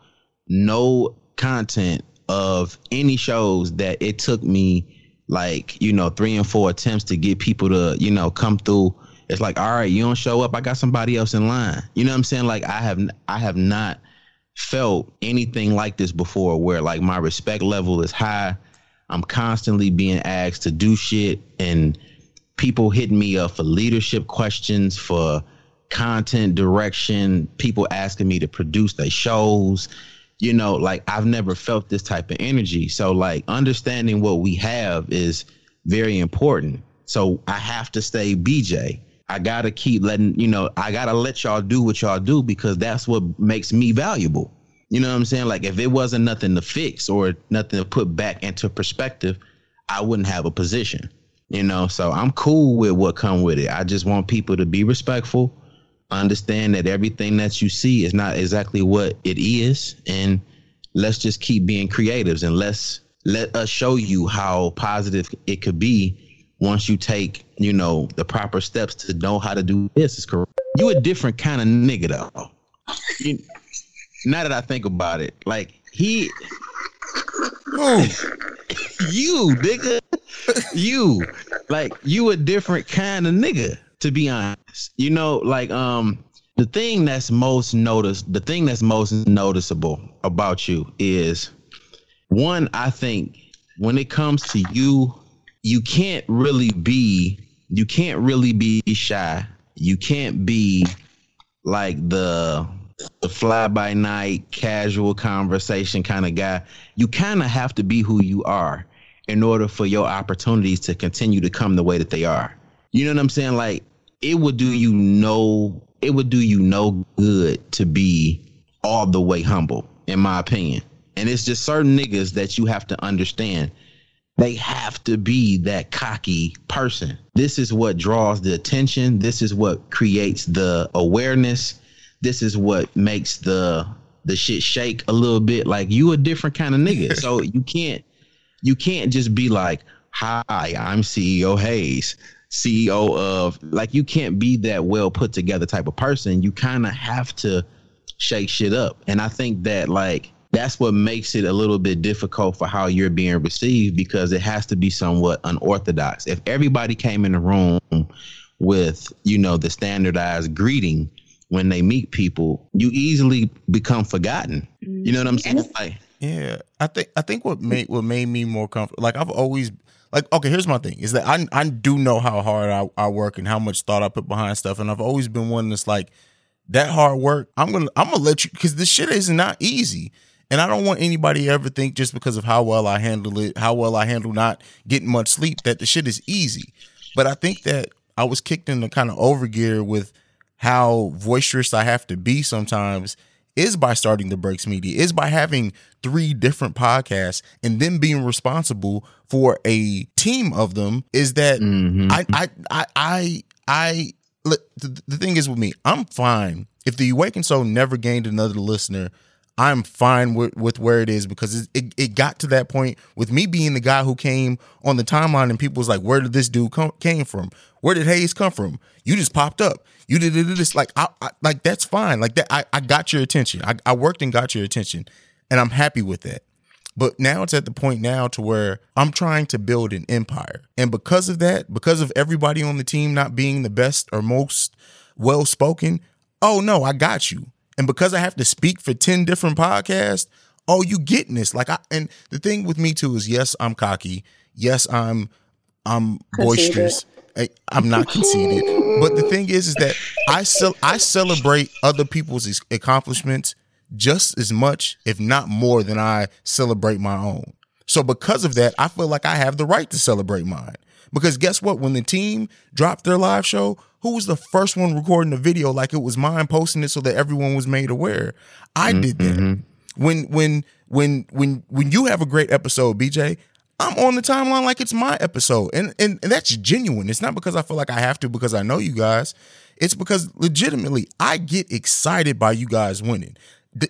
C: no content of any shows that it took me like you know three and four attempts to get people to you know come through it's like all right you don't show up i got somebody else in line you know what i'm saying like i have i have not felt anything like this before where like my respect level is high i'm constantly being asked to do shit and people hitting me up for leadership questions for content direction people asking me to produce their shows you know, like I've never felt this type of energy. So like understanding what we have is very important. So I have to stay BJ. I gotta keep letting you know, I gotta let y'all do what y'all do because that's what makes me valuable. You know what I'm saying? Like if it wasn't nothing to fix or nothing to put back into perspective, I wouldn't have a position. You know, so I'm cool with what come with it. I just want people to be respectful, understand that everything that you see is not exactly what it is and let's just keep being creatives and let's let us show you how positive it could be once you take you know the proper steps to know how to do this is correct you a different kind of nigga though you, now that i think about it like he you nigga. You. Like you a different kind of nigga to be honest. You know like um the thing that's most noticed the thing that's most noticeable about you is one i think when it comes to you you can't really be you can't really be shy. You can't be like the the fly by night casual conversation kind of guy you kind of have to be who you are in order for your opportunities to continue to come the way that they are you know what i'm saying like it would do you no it would do you no good to be all the way humble in my opinion and it's just certain niggas that you have to understand they have to be that cocky person. This is what draws the attention. This is what creates the awareness. This is what makes the the shit shake a little bit. Like you a different kind of nigga. so you can't you can't just be like, "Hi, I'm CEO Hayes. CEO of like you can't be that well put together type of person. You kind of have to shake shit up. And I think that like that's what makes it a little bit difficult for how you're being received because it has to be somewhat unorthodox. If everybody came in the room with, you know, the standardized greeting when they meet people, you easily become forgotten. You know what I'm mm-hmm. saying? Like
B: Yeah, I think I think what made what made me more comfortable. Like I've always like okay. Here's my thing: is that I I do know how hard I, I work and how much thought I put behind stuff, and I've always been one that's like that hard work. I'm gonna I'm gonna let you because this shit is not easy, and I don't want anybody to ever think just because of how well I handle it, how well I handle not getting much sleep, that the shit is easy. But I think that I was kicked into kind of overgear with how boisterous I have to be sometimes is by starting the breaks media is by having three different podcasts and then being responsible for a team of them is that mm-hmm. I, I i i i look, the, the thing is with me i'm fine. If the awakened soul never gained another listener i'm fine with, with where it is because it, it, it got to that point with me being the guy who came on the timeline and people was like where did this dude come came from where did hayes come from? You just popped up. You did this. Like I, I like that's fine. Like that I, I got your attention. I, I worked and got your attention and i'm happy with that. But now it's at the point now to where i'm trying to build an empire. And because of that because of everybody on the team not being the best or most well spoken oh no i got you. And because i have to speak for 10 different podcasts oh you getting this. Like i and the thing with me too is yes i'm cocky. Yes i'm i'm boisterous I, I'm not conceited, but the thing is, is that I I celebrate other people's accomplishments just as much, if not more, than I celebrate my own. So because of that, I feel like I have the right to celebrate mine. Because guess what? When the team dropped their live show, who was the first one recording the video like it was mine, posting it so that everyone was made aware? I mm, did that. Mm-hmm. When when when when when you have a great episode, BJ, I'm on the timeline like it's my episode. And, and and that's genuine. It's not because I feel like I have to because I know you guys. It's because legitimately I get excited by you guys winning. D-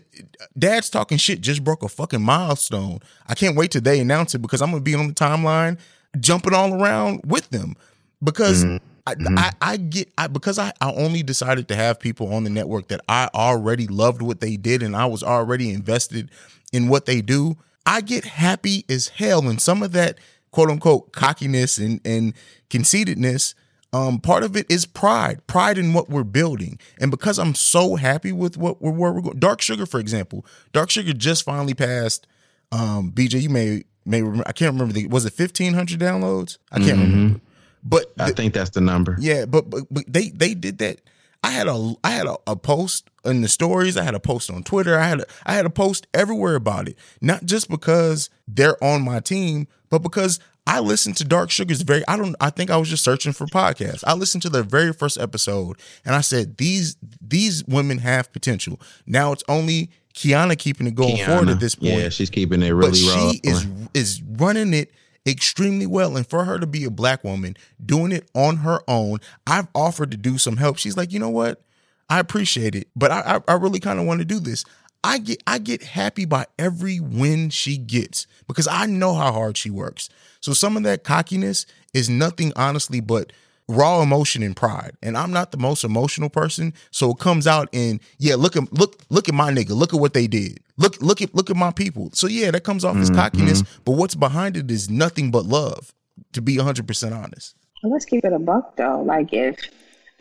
B: Dad's talking shit just broke a fucking milestone. I can't wait till they announce it because I'm gonna be on the timeline jumping all around with them because mm-hmm. I, mm-hmm. I, I get I because I, I only decided to have people on the network that I already loved what they did and I was already invested in what they do. I get happy as hell and some of that quote unquote cockiness and and conceitedness um part of it is pride pride in what we're building and because i'm so happy with what we're where we're going dark sugar for example dark sugar just finally passed um bj you may may remember i can't remember the was it 1500 downloads i can't remember but
C: I think that's the number.
B: yeah, but, but but they they did that. I had a I had a, a post in the stories. I had a post on Twitter. I had a, I had a post everywhere about it. Not just because they're on my team, but because I listened to Dark Sugar's very. I don't. I think I was just searching for podcasts. I listened to their very first episode, and I said these these women have potential. Now it's only Kiana keeping it going forward at this point
C: Yeah, she's keeping it really
B: but she
C: raw.
B: is is running it extremely well and for her to be a black woman doing it on her own i've offered to do some help she's like you know what i appreciate it but i i, I really kind of want to do this. I get i get happy by every win she gets because i know how hard she works. So some of that cockiness is nothing honestly but raw emotion and pride. And i'm not the most emotional person so it comes out in yeah look at look look at my nigga look at what they did. Look look at look at my people. So yeah that comes off as mm-hmm. cockiness but what's behind it is nothing but love to be 100% honest.
A: Let's keep it a buck though. Like if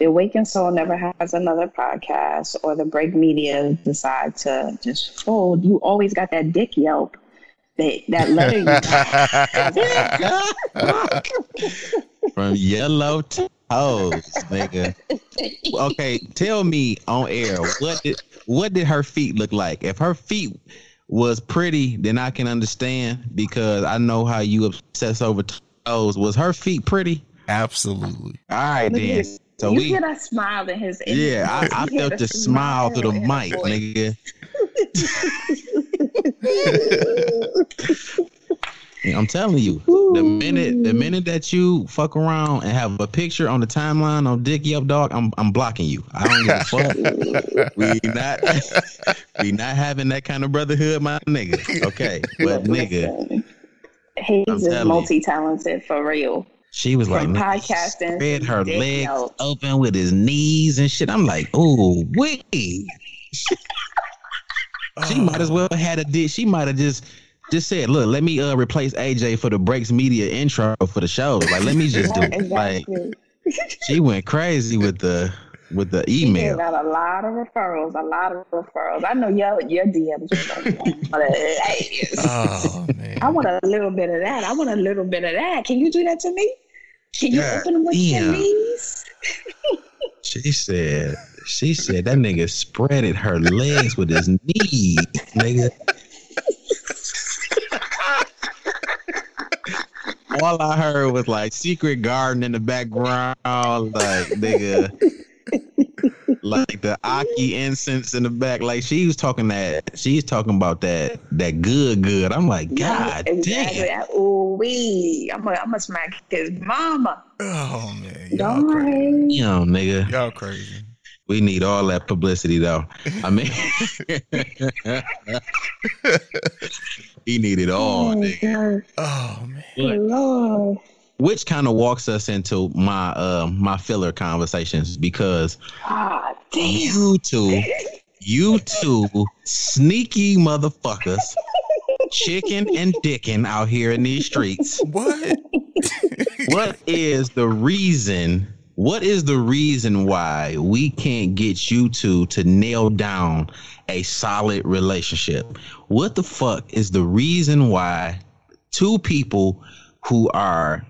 A: the Awakened Soul never has another podcast or the Break Media decide to just fold, you always got that dick yelp. That, that letter you got.
C: From yellow to toes, nigga. Okay, tell me on air what did what did her feet look like? If her feet was pretty, then I can understand because I know how you obsess over toes. Was her feet pretty?
B: absolutely
C: All right,
A: Look
C: then. So
A: you
C: we,
A: hear that smile in his
C: yeah, I, I felt the smile through the mic, nigga. I'm telling you, the minute the minute that you fuck around and have a picture on the timeline on Dick Yelp Dog, I'm I'm blocking you. I don't give a fuck. we not we not having that kind of brotherhood, my nigga. Okay, but nigga,
A: he's just
C: I'm you.
A: multi-talented for real.
C: She was like,
A: From
C: "Man,
A: podcasting
C: spread her
A: dick
C: legs
A: notes.
C: open with his knees and shit. I'm like, oh, wait. She might as well have had a dick. She might have just just said, "Look, let me uh replace AJ for the Breaks Media intro for the show. Like, let me just do it." Like, she went crazy with the with the
A: She
C: email.
A: got a lot of referrals, a lot of referrals. I know your your DMs. but, hey,
B: Oh man.
A: I want a little bit of that. I want a little bit of that. Can you do that to me? Can you
B: Yeah.
A: open with your
C: Damn.
A: knees?
C: She said, she said that nigga spreaded her legs with his knees, nigga. All I heard was like secret garden in the background, like nigga, like the Aki incense in the back. Like she was talking that, she's talking about that, that good, good. I'm like, God
A: exactly.
C: damn.
A: Ooh wee! I'm gonna I'm gonna smack his mama.
B: Oh man. Y'all
A: Don't
B: crazy.
C: You know, nigga.
B: Y'all crazy.
C: We need all that publicity though. I mean, he needed all,
A: Oh,
C: nigga.
A: God.
B: Oh man.
A: Oh, Lord.
C: Which kind of walks us into my uh my filler conversations because
A: Ah, damn.
C: you two, you two sneaky motherfuckers, chicken and dicking out here in these streets.
B: What?
C: What is the reason? What is the reason why we can't get you two to nail down a solid relationship? What the fuck is the reason why two people who are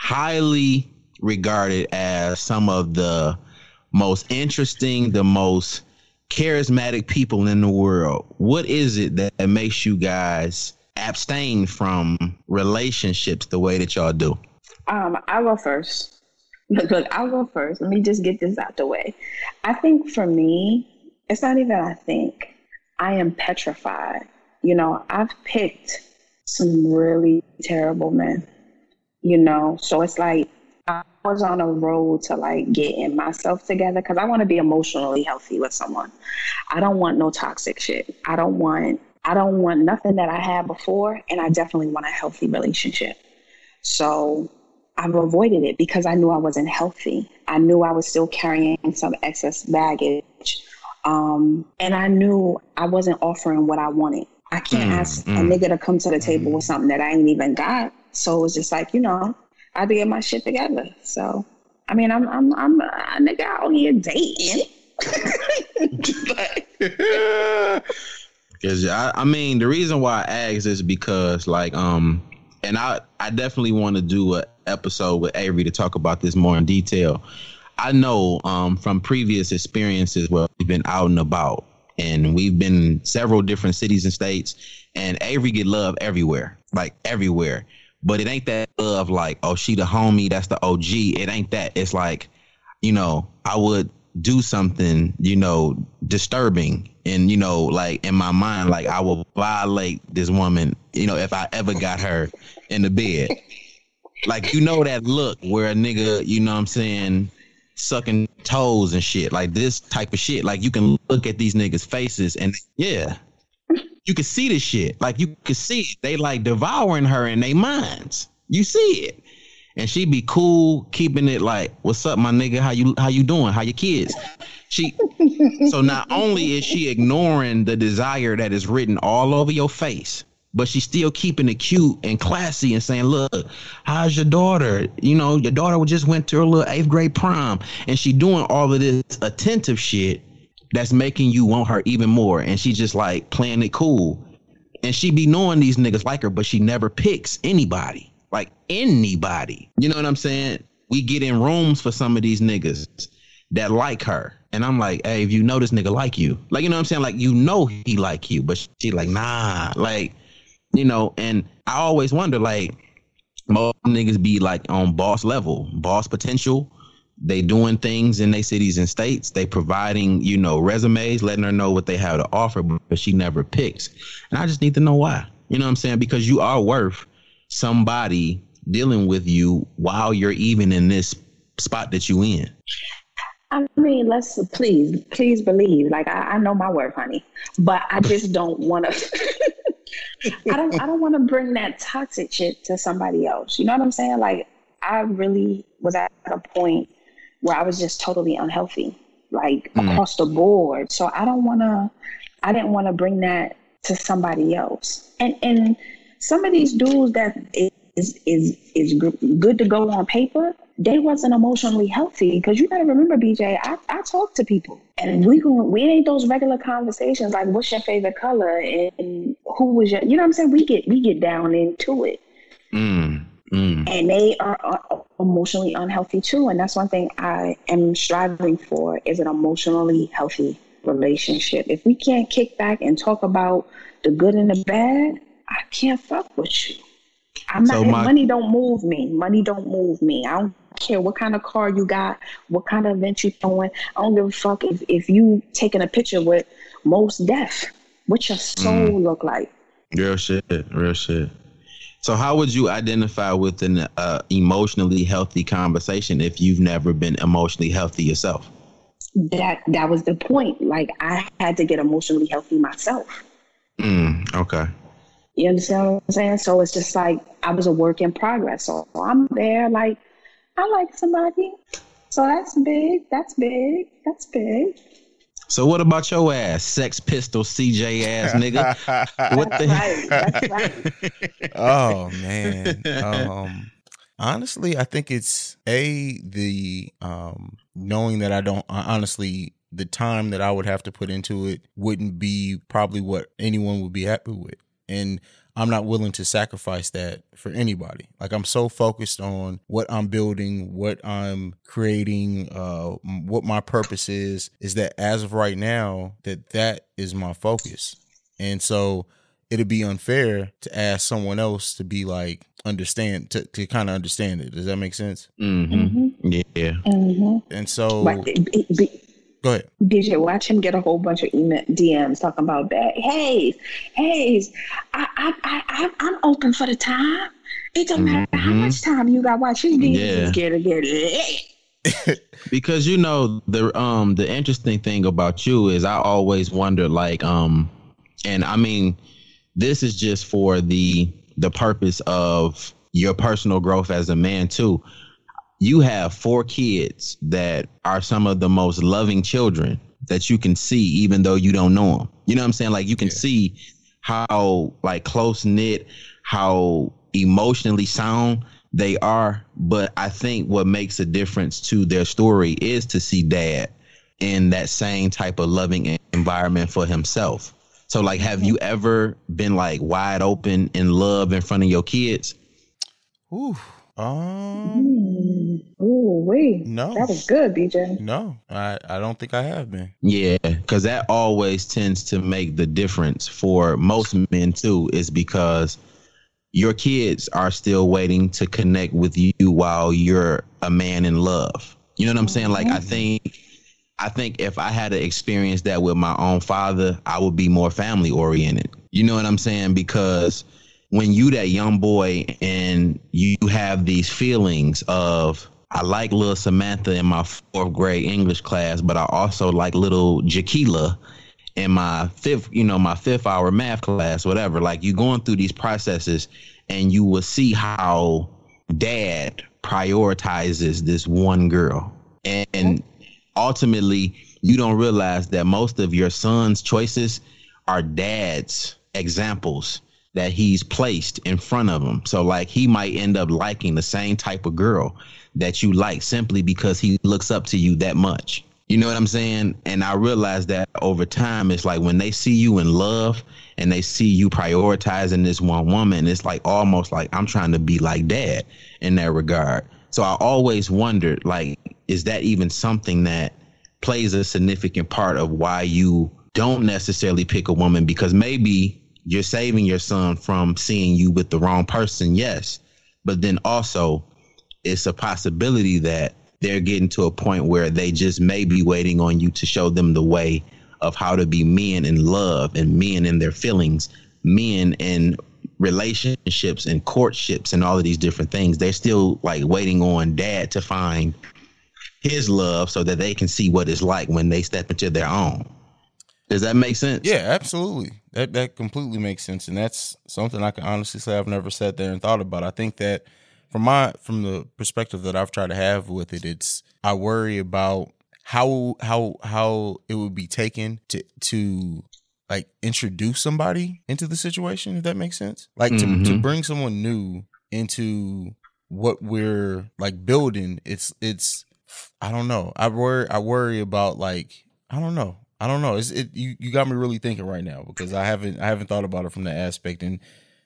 C: highly regarded as some of the most interesting, the most charismatic people in the world, what is it that makes you guys abstain from relationships the way that y'all do?
A: Um, I'll go first. Look, look, I'll go first. Let me just get this out the way. I think for me, it's not even I think. I am petrified. You know, I've picked some really terrible men. You know, so it's like I was on a road to like getting myself together because I want to be emotionally healthy with someone. I don't want no toxic shit. I don't want I don't want nothing that I had before, and I definitely want a healthy relationship. So I've avoided it because I knew I wasn't healthy. I knew I was still carrying some excess baggage. Um, and I knew I wasn't offering what I wanted. I can't
C: Mm,
A: ask a
C: mm.
A: nigga to come to the table with something that I ain't even got. So it was just like, you know, I had to get my shit together. So, I mean, I'm, I'm, I'm a nigga out here dating.
C: Cause I, I mean, the reason why I ask is because like, um, and I, I definitely want to do a episode with Avery to talk about this more in detail. I know, um, from previous experiences where we've been out and about and we've been several different cities and states and Avery get love everywhere, like everywhere. But it ain't that love like, oh, she the homie, that's the OG. It ain't that. It's like, you know, I would do something, you know, disturbing and, you know, like in my mind, like I will violate this woman, you know, if I ever got her in the bed. Like, you know, that look where a nigga, you know what I'm saying, sucking toes and shit, like this type of shit. Like, you can look at these niggas' faces and, yeah, you can see this shit. Like, you can see it. They like devouring her in their minds. You see it and she'd be cool, keeping it like, "What's up, my nigga? How you how you doing? How your kids?" She so not only is she ignoring the desire that is written all over your face, but she's still keeping it cute and classy and saying, "Look, how's your daughter? You know, your daughter just went to her little eighth grade prom, and she doing all of this attentive shit that's making you want her even more." And she just like playing it cool, and she be knowing these niggas like her, but she never picks anybody like anybody. You know what I'm saying? We get in rooms for some of these niggas that like her. And I'm like, hey, if you know this nigga like you, like, you know what I'm saying? Like, you know he like you, but she like, nah, like, you know, and I always wonder, like, most niggas be like on boss level, boss potential. They doing things in their cities and states. They providing, you know, resumes, letting her know what they have to offer, but she never picks. And I just need to know why. You know what I'm saying? Because you are worth somebody dealing with you while you're even in this spot that you in.
A: I mean, let's please, please believe. Like I, I know my worth, honey, but I just don't want to. I don't. I don't want to bring that toxic shit to somebody else. You know what I'm saying? Like I really was at a point where I was just totally unhealthy, like
C: Mm.
A: across the board. So I don't want to. I didn't want to bring that to somebody else. And and some of these dudes that is is is good to go on paper, they wasn't emotionally healthy because you got to remember, BJ. I, I talk to people, and we we ain't those regular conversations like what's your favorite color and who was your you know what I'm saying. We get we get down into it
C: Mm, mm.
A: and they are emotionally unhealthy too and that's one thing i am striving for is an emotionally healthy relationship if we can't kick back and talk about the good and the bad i can't fuck with you i'm
C: So
A: not
C: my-
A: money don't move me money don't move me i don't care what kind of car you got what kind of event you throwing i don't give a fuck if, if you taking a picture with Mos Def what your soul look like
C: Real shit. Real shit. So, how would you identify with an uh, emotionally healthy conversation if you've never been emotionally healthy yourself?
A: that that was the point like i had to get emotionally healthy myself
C: Mm, okay.
A: You understand what I'm saying? So it's just like I was a work in progress. So I'm there, like I like somebody. So that's big. That's big. That's big.
C: So, what about your ass, Sex Pistol CJ ass nigga? What the
A: Right. That's right.
B: oh man. Um honestly, I think it's a the um knowing that I don't honestly the time that I would have to put into it wouldn't be probably what anyone would be happy with. And I'm not willing to sacrifice that for anybody. Like I'm so focused on what I'm building, what I'm creating, uh what my purpose is is that as of right now that that is my focus. And so it'd be unfair to ask someone else to be like understand to, to kind of understand it. Does that make sense?
C: Mm-hmm. Yeah.
A: hmm
B: And so
A: But B- B-
B: go ahead.
A: DJ, watch him get a whole bunch of email DMs talking about that. Hey, hey, I, I, I, I, I'm open for the time. It don't matter how
C: Mhm.
A: much time you got. Watch his DMs
C: Yeah.
A: get to get lit.
C: because you know the um the interesting thing about you is I always wonder like um and I mean this is just for the the purpose of your personal growth as a man too. You have four kids that are some of the most loving children that you can see even though you don't know them. You know what I'm saying? Like you can
B: Yeah.
C: see how like close knit, how emotionally sound they are. But I think what makes a difference to their story is to see dad in that same type of loving environment for himself. So like have you ever been like wide open in love in front of your kids?
B: Ooh. Um
A: Mm. Ooh, wait.
B: No.
A: That was good, BJ.
B: no, I, I don't think I have been.
C: Yeah, because that always tends to make the difference for most men too, is because your kids are still waiting to connect with you while you're a man in love. You know what I'm saying? Like I think I think if I had to experience that with my own father, I would be more family oriented. You know what I'm saying? Because when you that young boy and you have these feelings of I like little Samantha in my fourth grade English class, but I also like little Jaquila in my fifth, you know, my fifth hour math class, whatever. Like you going through these processes and you will see how dad prioritizes this one girl. And ultimately, you don't realize that most of your son's choices are dad's examples that he's placed in front of him. So like he might end up liking the same type of girl that you like simply because he looks up to you that much. You know what I'm saying? And I realize that over time, it's like when they see you in love and they see you prioritizing this one woman, it's like almost like I'm trying to be like dad in that regard. So I always wondered, like, is that even something that plays a significant part of why you don't necessarily pick a woman? Because maybe you're saving your son from seeing you with the wrong person, yes. But then also, it's a possibility that they're getting to a point where they just may be waiting on you to show them the way of how to be men in love and men in their feelings, men in relationships and courtships and all of these different things. They're still like waiting on dad to find his love so that they can see what it's like when they step into their own. Does that make sense?
B: Yeah, absolutely. That that completely makes sense, and that's something I can honestly say I've never sat there and thought about. I think that from my from the perspective that I've tried to have with it, it's I worry about how how how it would be taken to to like introduce somebody into the situation if that makes sense like to, to
C: Mhm.
B: bring someone new into what we're like building it's it's i don't know i worry i worry about like i don't know i don't know it's it you, you got me really thinking right now because i haven't i haven't thought about it from that aspect and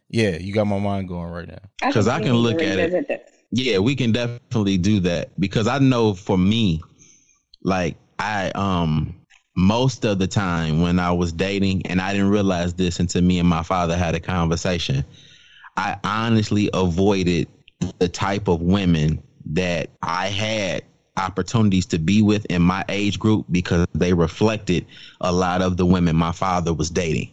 B: yeah you got my mind going right now
A: because
C: I
A: need
C: can look at it.
A: this.
C: Yeah, we can definitely do that because I know for me, like I um most of the time when I was dating, and I didn't realize this until me and my father had a conversation. I honestly avoided the type of women that I had opportunities to be with in my age group because they reflected a lot of the women my father was dating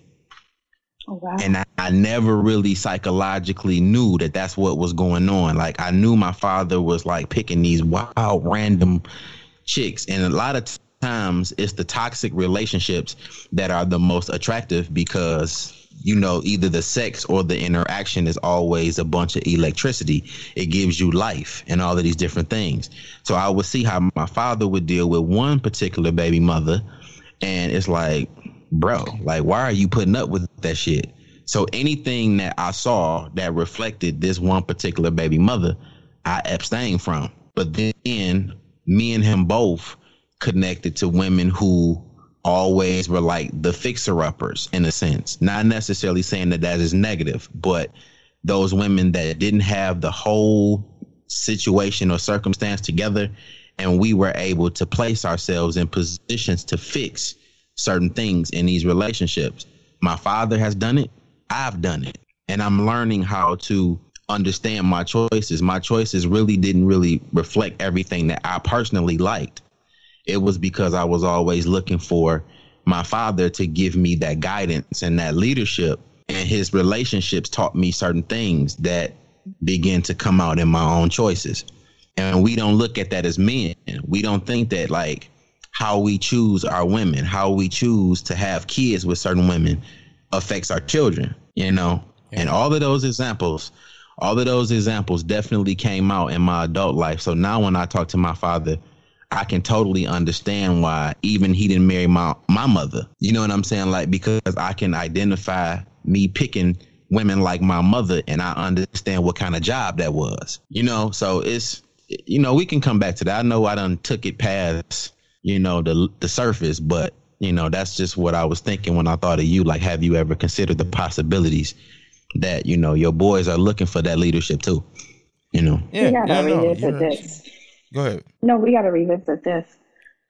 A: Oh, wow.
C: and I, I never really psychologically knew that that's what was going on. Like I knew my father was like picking these wild, random chicks, and a lot of times it's the toxic relationships that are the most attractive because you know either the sex or the interaction is always a bunch of electricity. It gives you life and all of these different things. So I would see how my father would deal with one particular baby mother, and it's like bro, like, why are you putting up with that shit? So anything that I saw that reflected this one particular baby mother, I abstained from. But then me and him both connected to women who always were like the fixer uppers in a sense. Not necessarily saying that that is negative, but those women that didn't have the whole situation or circumstance together and we were able to place ourselves in positions to fix certain things in these relationships. My father has done it. I've done it. And I'm learning how to understand my choices. My choices really didn't really reflect everything that I personally liked. It was because I was always looking for my father to give me that guidance and that leadership. And his relationships taught me certain things that begin to come out in my own choices. And we don't look at that as men. We don't think that like how we choose our women, how we choose to have kids with certain women affects our children, you know? And all of those examples, all of those examples definitely came out in my adult life. So now when I talk to my father, I can totally understand why even he didn't marry my my mother. You know what I'm saying? Like because I can identify me picking women like my mother and I understand what kind of job that was. You know, so it's you know, we can come back to that. I know I done took it past you know the the surface but you know that's just what i was thinking when i thought of you like have you ever considered the possibilities that you know your boys are looking for that leadership too you know
B: yeah
A: we gotta
B: yeah, no,
A: revisit
B: you're-
A: this.
B: Go ahead
A: No, we gotta revisit this.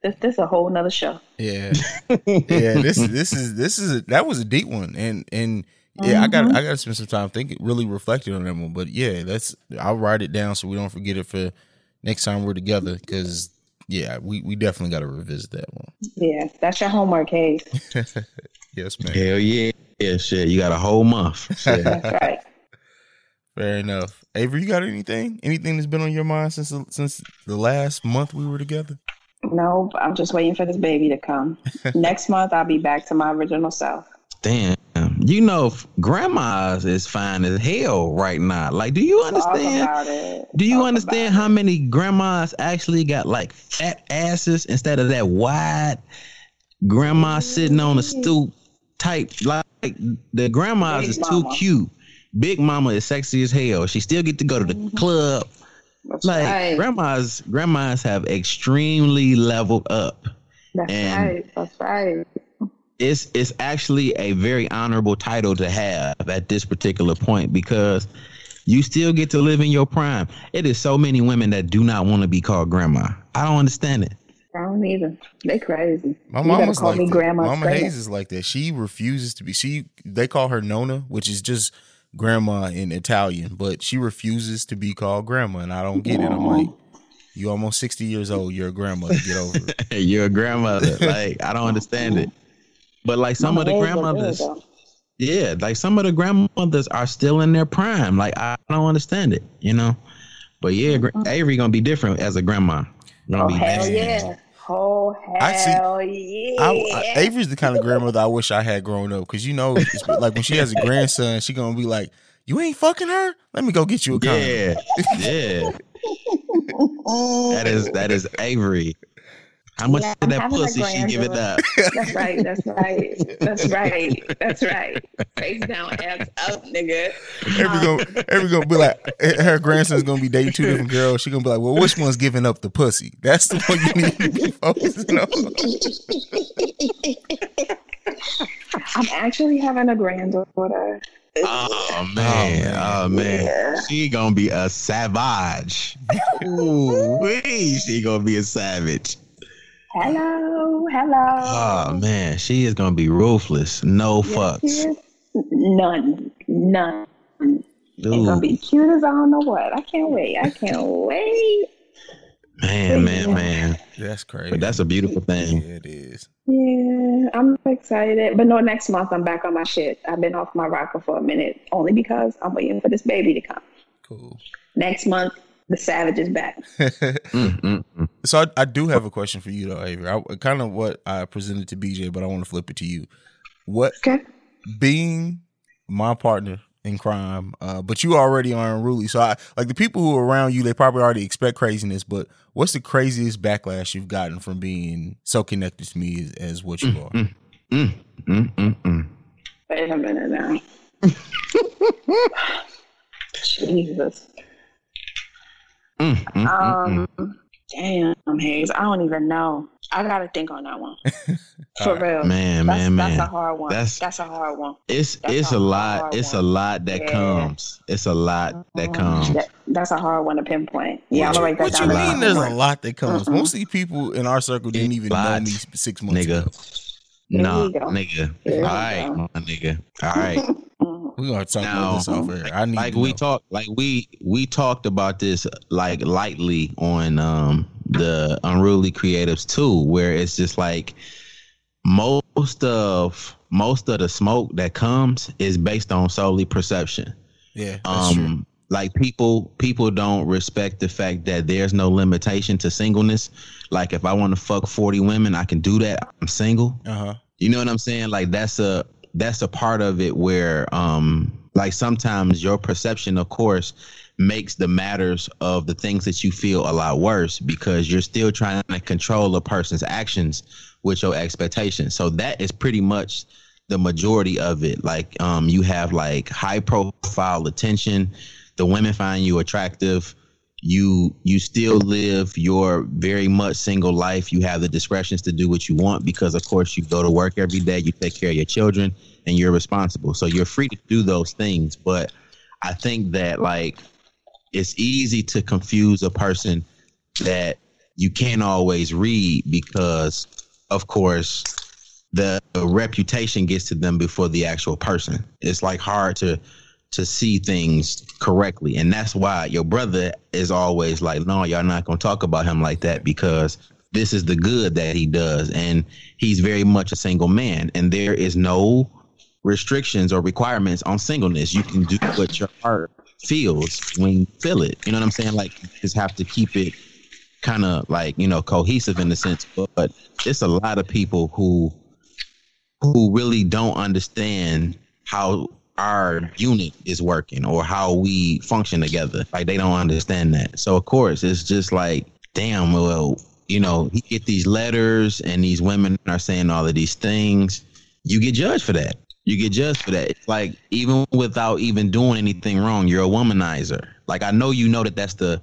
A: This this a whole nother show.
B: Yeah, yeah. This this is this is a, that was a deep one, and and yeah, I got I got to spend some time thinking, really reflecting on that one. But yeah, that's I'll write it down so we don't forget it for next time we're together. Because yeah, we we definitely got to revisit that one.
A: Yeah, that's your homework, Hayes.
B: Yes, man.
C: hell yeah yeah shit you got a whole month Shit.
A: That's right.
B: Fair enough. Avery, you got anything? Anything that's been on your mind since the, since the last month we were together?
A: No, I'm just waiting for this baby to come. Next month, I'll be back to my original self.
C: damn you know f- grandma's is fine as hell right now like do you understand do you
A: Talk
C: understand
A: about
C: how many grandmas actually got like fat asses instead of that wide grandma sitting on a stoop type? Like the grandmas
A: Big
C: is too cute. Big mama is sexy as hell. She still get to go to the mm-hmm.
A: club. That's
C: Like
A: right.
C: grandmas, grandmas have extremely leveled up.
A: That's
C: and-
A: right. That's right.
C: It's it's actually a very honorable title to have at this particular point because you still get to live in your prime. It is so many women that do not want to be called grandma. I don't understand it.
A: I don't either. They crazy.
B: My
A: you gotta
B: mama's
A: call
B: like
A: me
B: that.
A: grandma.
B: Mama Hayes is like that. She refuses to be. She they call her Nona, which is just grandma in Italian, but she refuses to be called grandma, and I don't get it. I'm like, you almost sixty years old. You're a grandma. Get over it.
C: You're a grandmother. like I don't understand it. But like some of the
A: Hayes look good,
C: grandmothers, yeah, like some of the grandmothers are still in their prime. Like I don't understand it, you know. But yeah, gra- Avery gonna be different as a grandma. Gonna
A: Oh
C: be
A: hell
B: man.
A: yeah! Oh
B: I see-
A: hell yeah!
B: I, I, Avery's the kind of grandmother I wish I had growing up because you know, it's like when she has a grandson, she gonna be like, You ain't fucking her? Let me go get you a condom.
C: Yeah, yeah. That is that is Avery. How much
A: Yeah,
C: of that
A: I'm having a
C: pussy she give it up?
A: That's right. That's right. That's right. That's right. Face down, ass up, nigga.
B: Every gonna, every gonna be like, her grandson's gonna be dating two different girls. She gonna be like, well, which one's giving up the pussy? That's the one you need to be focusing on.
A: I'm actually having a granddaughter.
C: Oh man, oh man,
A: Yeah.
C: she gonna be a savage. Ooh, wee, she gonna be a savage.
A: Hello, hello.
C: Oh man, she is gonna be ruthless. No
A: Yes,
C: fucks.
A: yes. None, none. It's gonna be cute as I don't know what. I can't wait. I can't wait.
C: man, man, man.
B: That's crazy.
C: But that's a beautiful thing.
B: yeah, it is.
A: Yeah, I'm excited. But no, next month I'm back on my shit. I've been off my rocker for a minute, only because I'm waiting for this baby to come.
B: Cool.
A: Next month, the savage is back.
C: Mm, mm, mm.
B: So I, I do have a question for you though, Avery. I, kind of what I presented to BJ, but I want to flip it to you. What
A: Okay.
B: being my partner in crime, uh, but you already are unruly. So I like the people who are around you, they probably already expect craziness. But what's the craziest backlash you've gotten from being so connected to me as, as what you are?
C: Mm, mm, mm, mm.
A: Wait a minute now. Jesus.
C: Mm, mm, mm, mm.
A: Um, damn, Hayes. I don't even know. I gotta think on that one. For
B: All right.
A: real.
C: Man,
A: that's,
C: man,
A: that's
C: man.
A: a hard one.
C: That's-
A: That's, a hard one.
C: It's
A: That's
C: it's
A: a
C: a lot.
A: hard
C: It's a lot that
A: Yeah.
C: comes. It's a lot that comes.
A: That- that's a hard one to pinpoint. Yeah, I'm
B: what you,
A: write that
B: what
A: down.
B: you mean? There's a lot that comes.
A: Mhm.
B: Most of the people in our circle didn't even know me six months
C: nigga.
B: ago.
A: There
C: Nah, nigga. All right,
A: go.
C: my nigga. All right.
B: We're gonna talk
C: Now,
B: about this. I need
C: like
B: to
C: we talked like we we talked about this like lightly on um the unruly creatives too where it's just like most of most of the smoke that comes is based on solely perception
B: Yeah, that's true.
C: um like people people don't respect the fact that there's no limitation to singleness like if i want to fuck 40 women i can do that i'm single
B: Uh huh.
C: you know what I'm saying? Like that's a that's a part of it where um like sometimes your perception of course makes the matters of the things that you feel a lot worse because you're still trying to control a person's actions with your expectations. So that is pretty much the majority of it. Like um you have like high profile attention, the women find you attractive, you you still live your very much single life. You have the discretions to do what you want because of course you go to work every day you take care of your children and you're responsible. So you're free to do those things. But i think that like it's easy to confuse a person that you can't always read because of course the reputation gets to them before the actual person. It's like hard to to see things correctly. And that's why your brother is always like, no, y'all not going to talk about him like that because this is the good that he does. And he's very much a single man. And there is no restrictions or requirements on singleness. You can do what your heart feels when you feel it. You know what I'm saying? Like, you just have to keep it kind of like, you know, cohesive in the sense. But, but it's a lot of people who who really don't understand how our unit is working or how we function together. Like they don't understand that. So of course it's just like, damn, well, you know, you get these letters and these women are saying all of these things. You get judged for that. You get judged for that. It's like even without even doing anything wrong, you're a womanizer. Like I know you know that that's the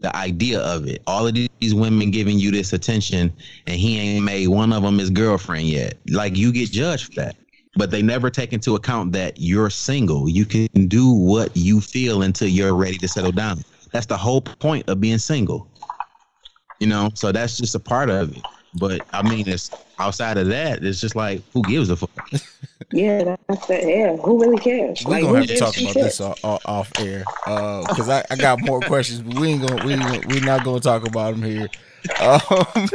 C: the idea of it. All of these women giving you this attention, and he ain't made one of them his girlfriend yet. Like you get judged for that. But they never take into account that you're single. You can do what you feel until you're ready to settle down. That's the whole point of being single. You know, so that's just a part of it. But I mean, it's outside of that. It's just like who gives a fuck?
A: Yeah, that's it. Yeah, who really cares?
B: We're
A: Like,
B: gonna have to talk about
A: shit?
B: this off, off air because I, I got more questions, but we ain't gonna we ain't, we not gonna talk about them here. Um,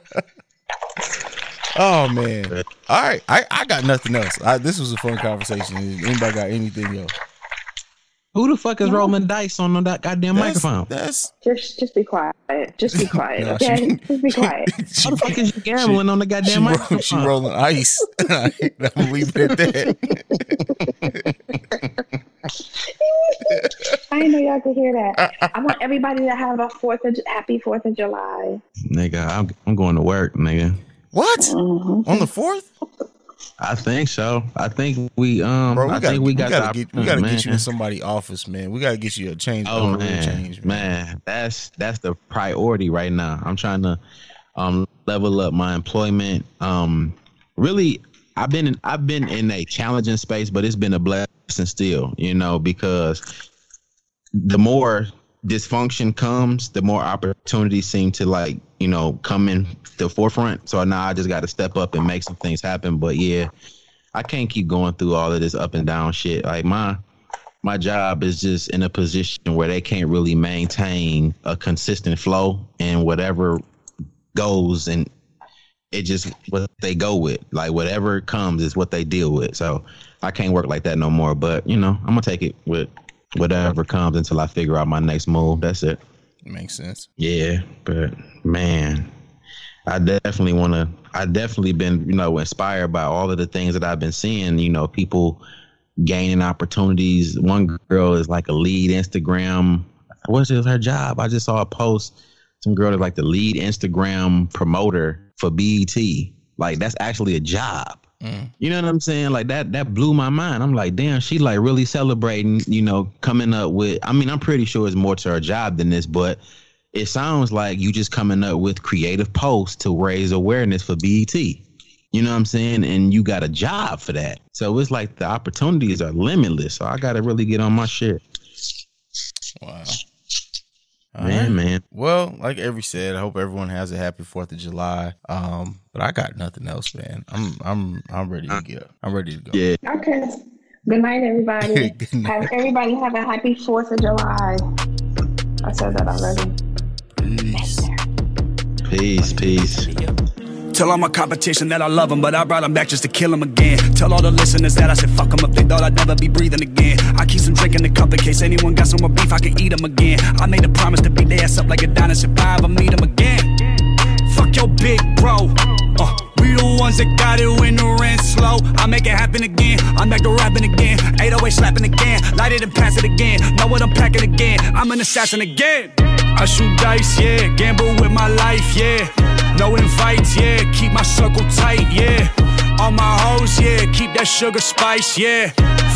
B: oh man! All right, I, I got nothing else. I, this was a fun conversation. Anybody got anything else?
C: Who the fuck is rolling dice on that goddamn
B: That's,
C: microphone?
B: that's
A: Just, just be quiet. Just be quiet.
B: No,
A: okay,
B: she-
A: just be quiet.
B: she,
C: How the fuck is you gambling on the
B: she,
C: goddamn
B: roll-
C: microphone?
B: she rolling ice. I'm gonna it at that.
A: I didn't know y'all could hear that. I want everybody to have a fourth of happy Fourth of July.
C: Nigga, I'm, I'm going to work, nigga.
B: What?
A: Mhm.
B: On the fourth?
C: I think so. I think we um.
B: Bro, we
C: I
B: gotta,
C: think we got
B: gotta
C: the
B: get we gotta
C: man.
B: get you in somebody's office, man. We gotta get you a change.
C: Oh
B: a real
C: man,
B: change,
C: man, that's that's the priority right now. I'm trying to um level up my employment. Um, really, I've been in, I've been in a challenging space, but it's been a blessing still. You know, because the more dysfunction comes, the more opportunities seem to like you know come in the forefront. So now I just got to step up and make some things happen. But yeah, I can't keep going through all of this up and down shit. Like my my job is just in a position where they can't really maintain a consistent flow and whatever goes and it just what they go with like whatever comes is what they deal with so i can't work like that no more but you know i'm gonna take it with whatever comes until i figure out my next move. That's it.
B: Makes sense.
C: yeah but man i definitely want to i definitely been you know inspired by all of the things that i've been seeing you know people gaining opportunities. One girl is like a lead instagram what's her job? I just saw a post. Some girl is like the lead instagram promoter for BET like that's actually a job
B: Mm.
C: you know what I'm saying? Like that that blew my mind. I'm like, damn, she like really celebrating, you know, coming up with I mean, I'm pretty sure it's more to her job than this, but it sounds like you just coming up with creative posts to raise awareness for BET. You know what I'm saying? And you got a job for that. So it's like the opportunities are limitless. So I gotta really get on my shit.
B: Wow. All
C: Man,
B: right.
C: man.
B: Well, like Avery said, I hope everyone has a happy Fourth of July. Um, but I got nothing else, man. I'm I'm I'm ready to get up. I'm ready to go.
C: Yeah.
A: Okay. Good night, everybody.
B: Good night.
A: Have everybody have a happy Fourth of July. I said that already.
C: Peace, peace.
E: Tell all my competition that I love them, but I brought them back just to kill them again. Tell all the listeners that I said fuck them if they thought I'd never be breathing again. I keep some drink in the cup in case anyone got some more beef, I can eat them again. I made a promise to beat their ass up like a dinosaur if I ever meet them again. Fuck your big bro. Uh, we the ones that got it when the rent's slow. I make it happen again. I'm back to rapping again. 808 slapping again. Light it and pass it again. Know what I'm packing again. I'm an assassin again. I shoot dice, yeah. Gamble with my life, yeah. No invites, yeah. Keep my circle tight, yeah. All my hoes, yeah. Keep that sugar spice, yeah.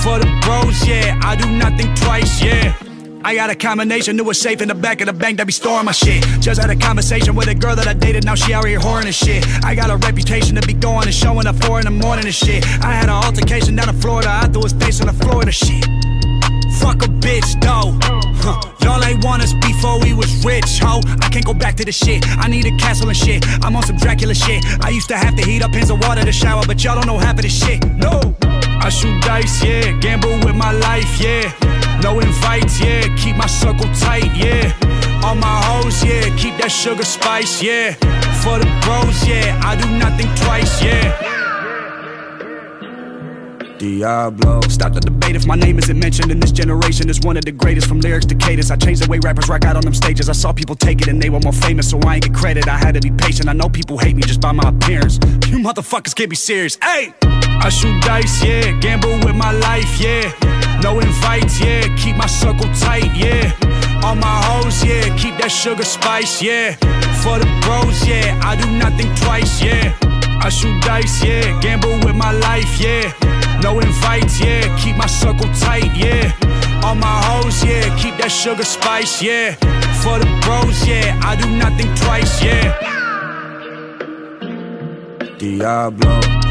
E: For the bros, yeah. I do nothing twice, yeah. I got a combination, knew a safe in the back of the bank that be storing my shit. Just had a conversation with a girl that I dated, now she out here whoring and shit. I got a reputation to be going and showing up four in the morning and shit. I had an altercation down in Florida, I threw his face on the Florida shit. Fuck a bitch, though. Huh. Y'all ain't want us before we was rich, ho. I can't go back to the shit. I need a castle and shit. I'm on some Dracula shit. I used to have to heat up pins of water to shower, but y'all don't know half of this shit. No. I shoot dice, yeah. Gamble with my life, yeah. No invites, yeah. Keep my circle tight, yeah. All my hoes, yeah. Keep that sugar spice, yeah. For the bros, yeah. I do nothing twice, yeah. Diablo. Stop the debate if my name isn't mentioned in this generation. It's one of the greatest from lyrics to cadence. I changed the way rappers rock out on them stages. I saw people take it and they were more famous, so I ain't get credit. I had to be patient. I know people hate me just by my appearance. You motherfuckers can't be serious. Hey! I shoot dice, yeah. Gamble with my life, yeah. No invites, yeah. Keep my circle tight, yeah. All my hoes, yeah. Keep that sugar spice, yeah. For the bros, yeah. I do nothing twice, yeah. I shoot dice, yeah. Gamble with my life, yeah. No invites, yeah. Keep my circle tight, yeah. All my hoes, yeah. Keep that sugar spice, yeah. For the bros, yeah. I do nothing twice, yeah. Diablo.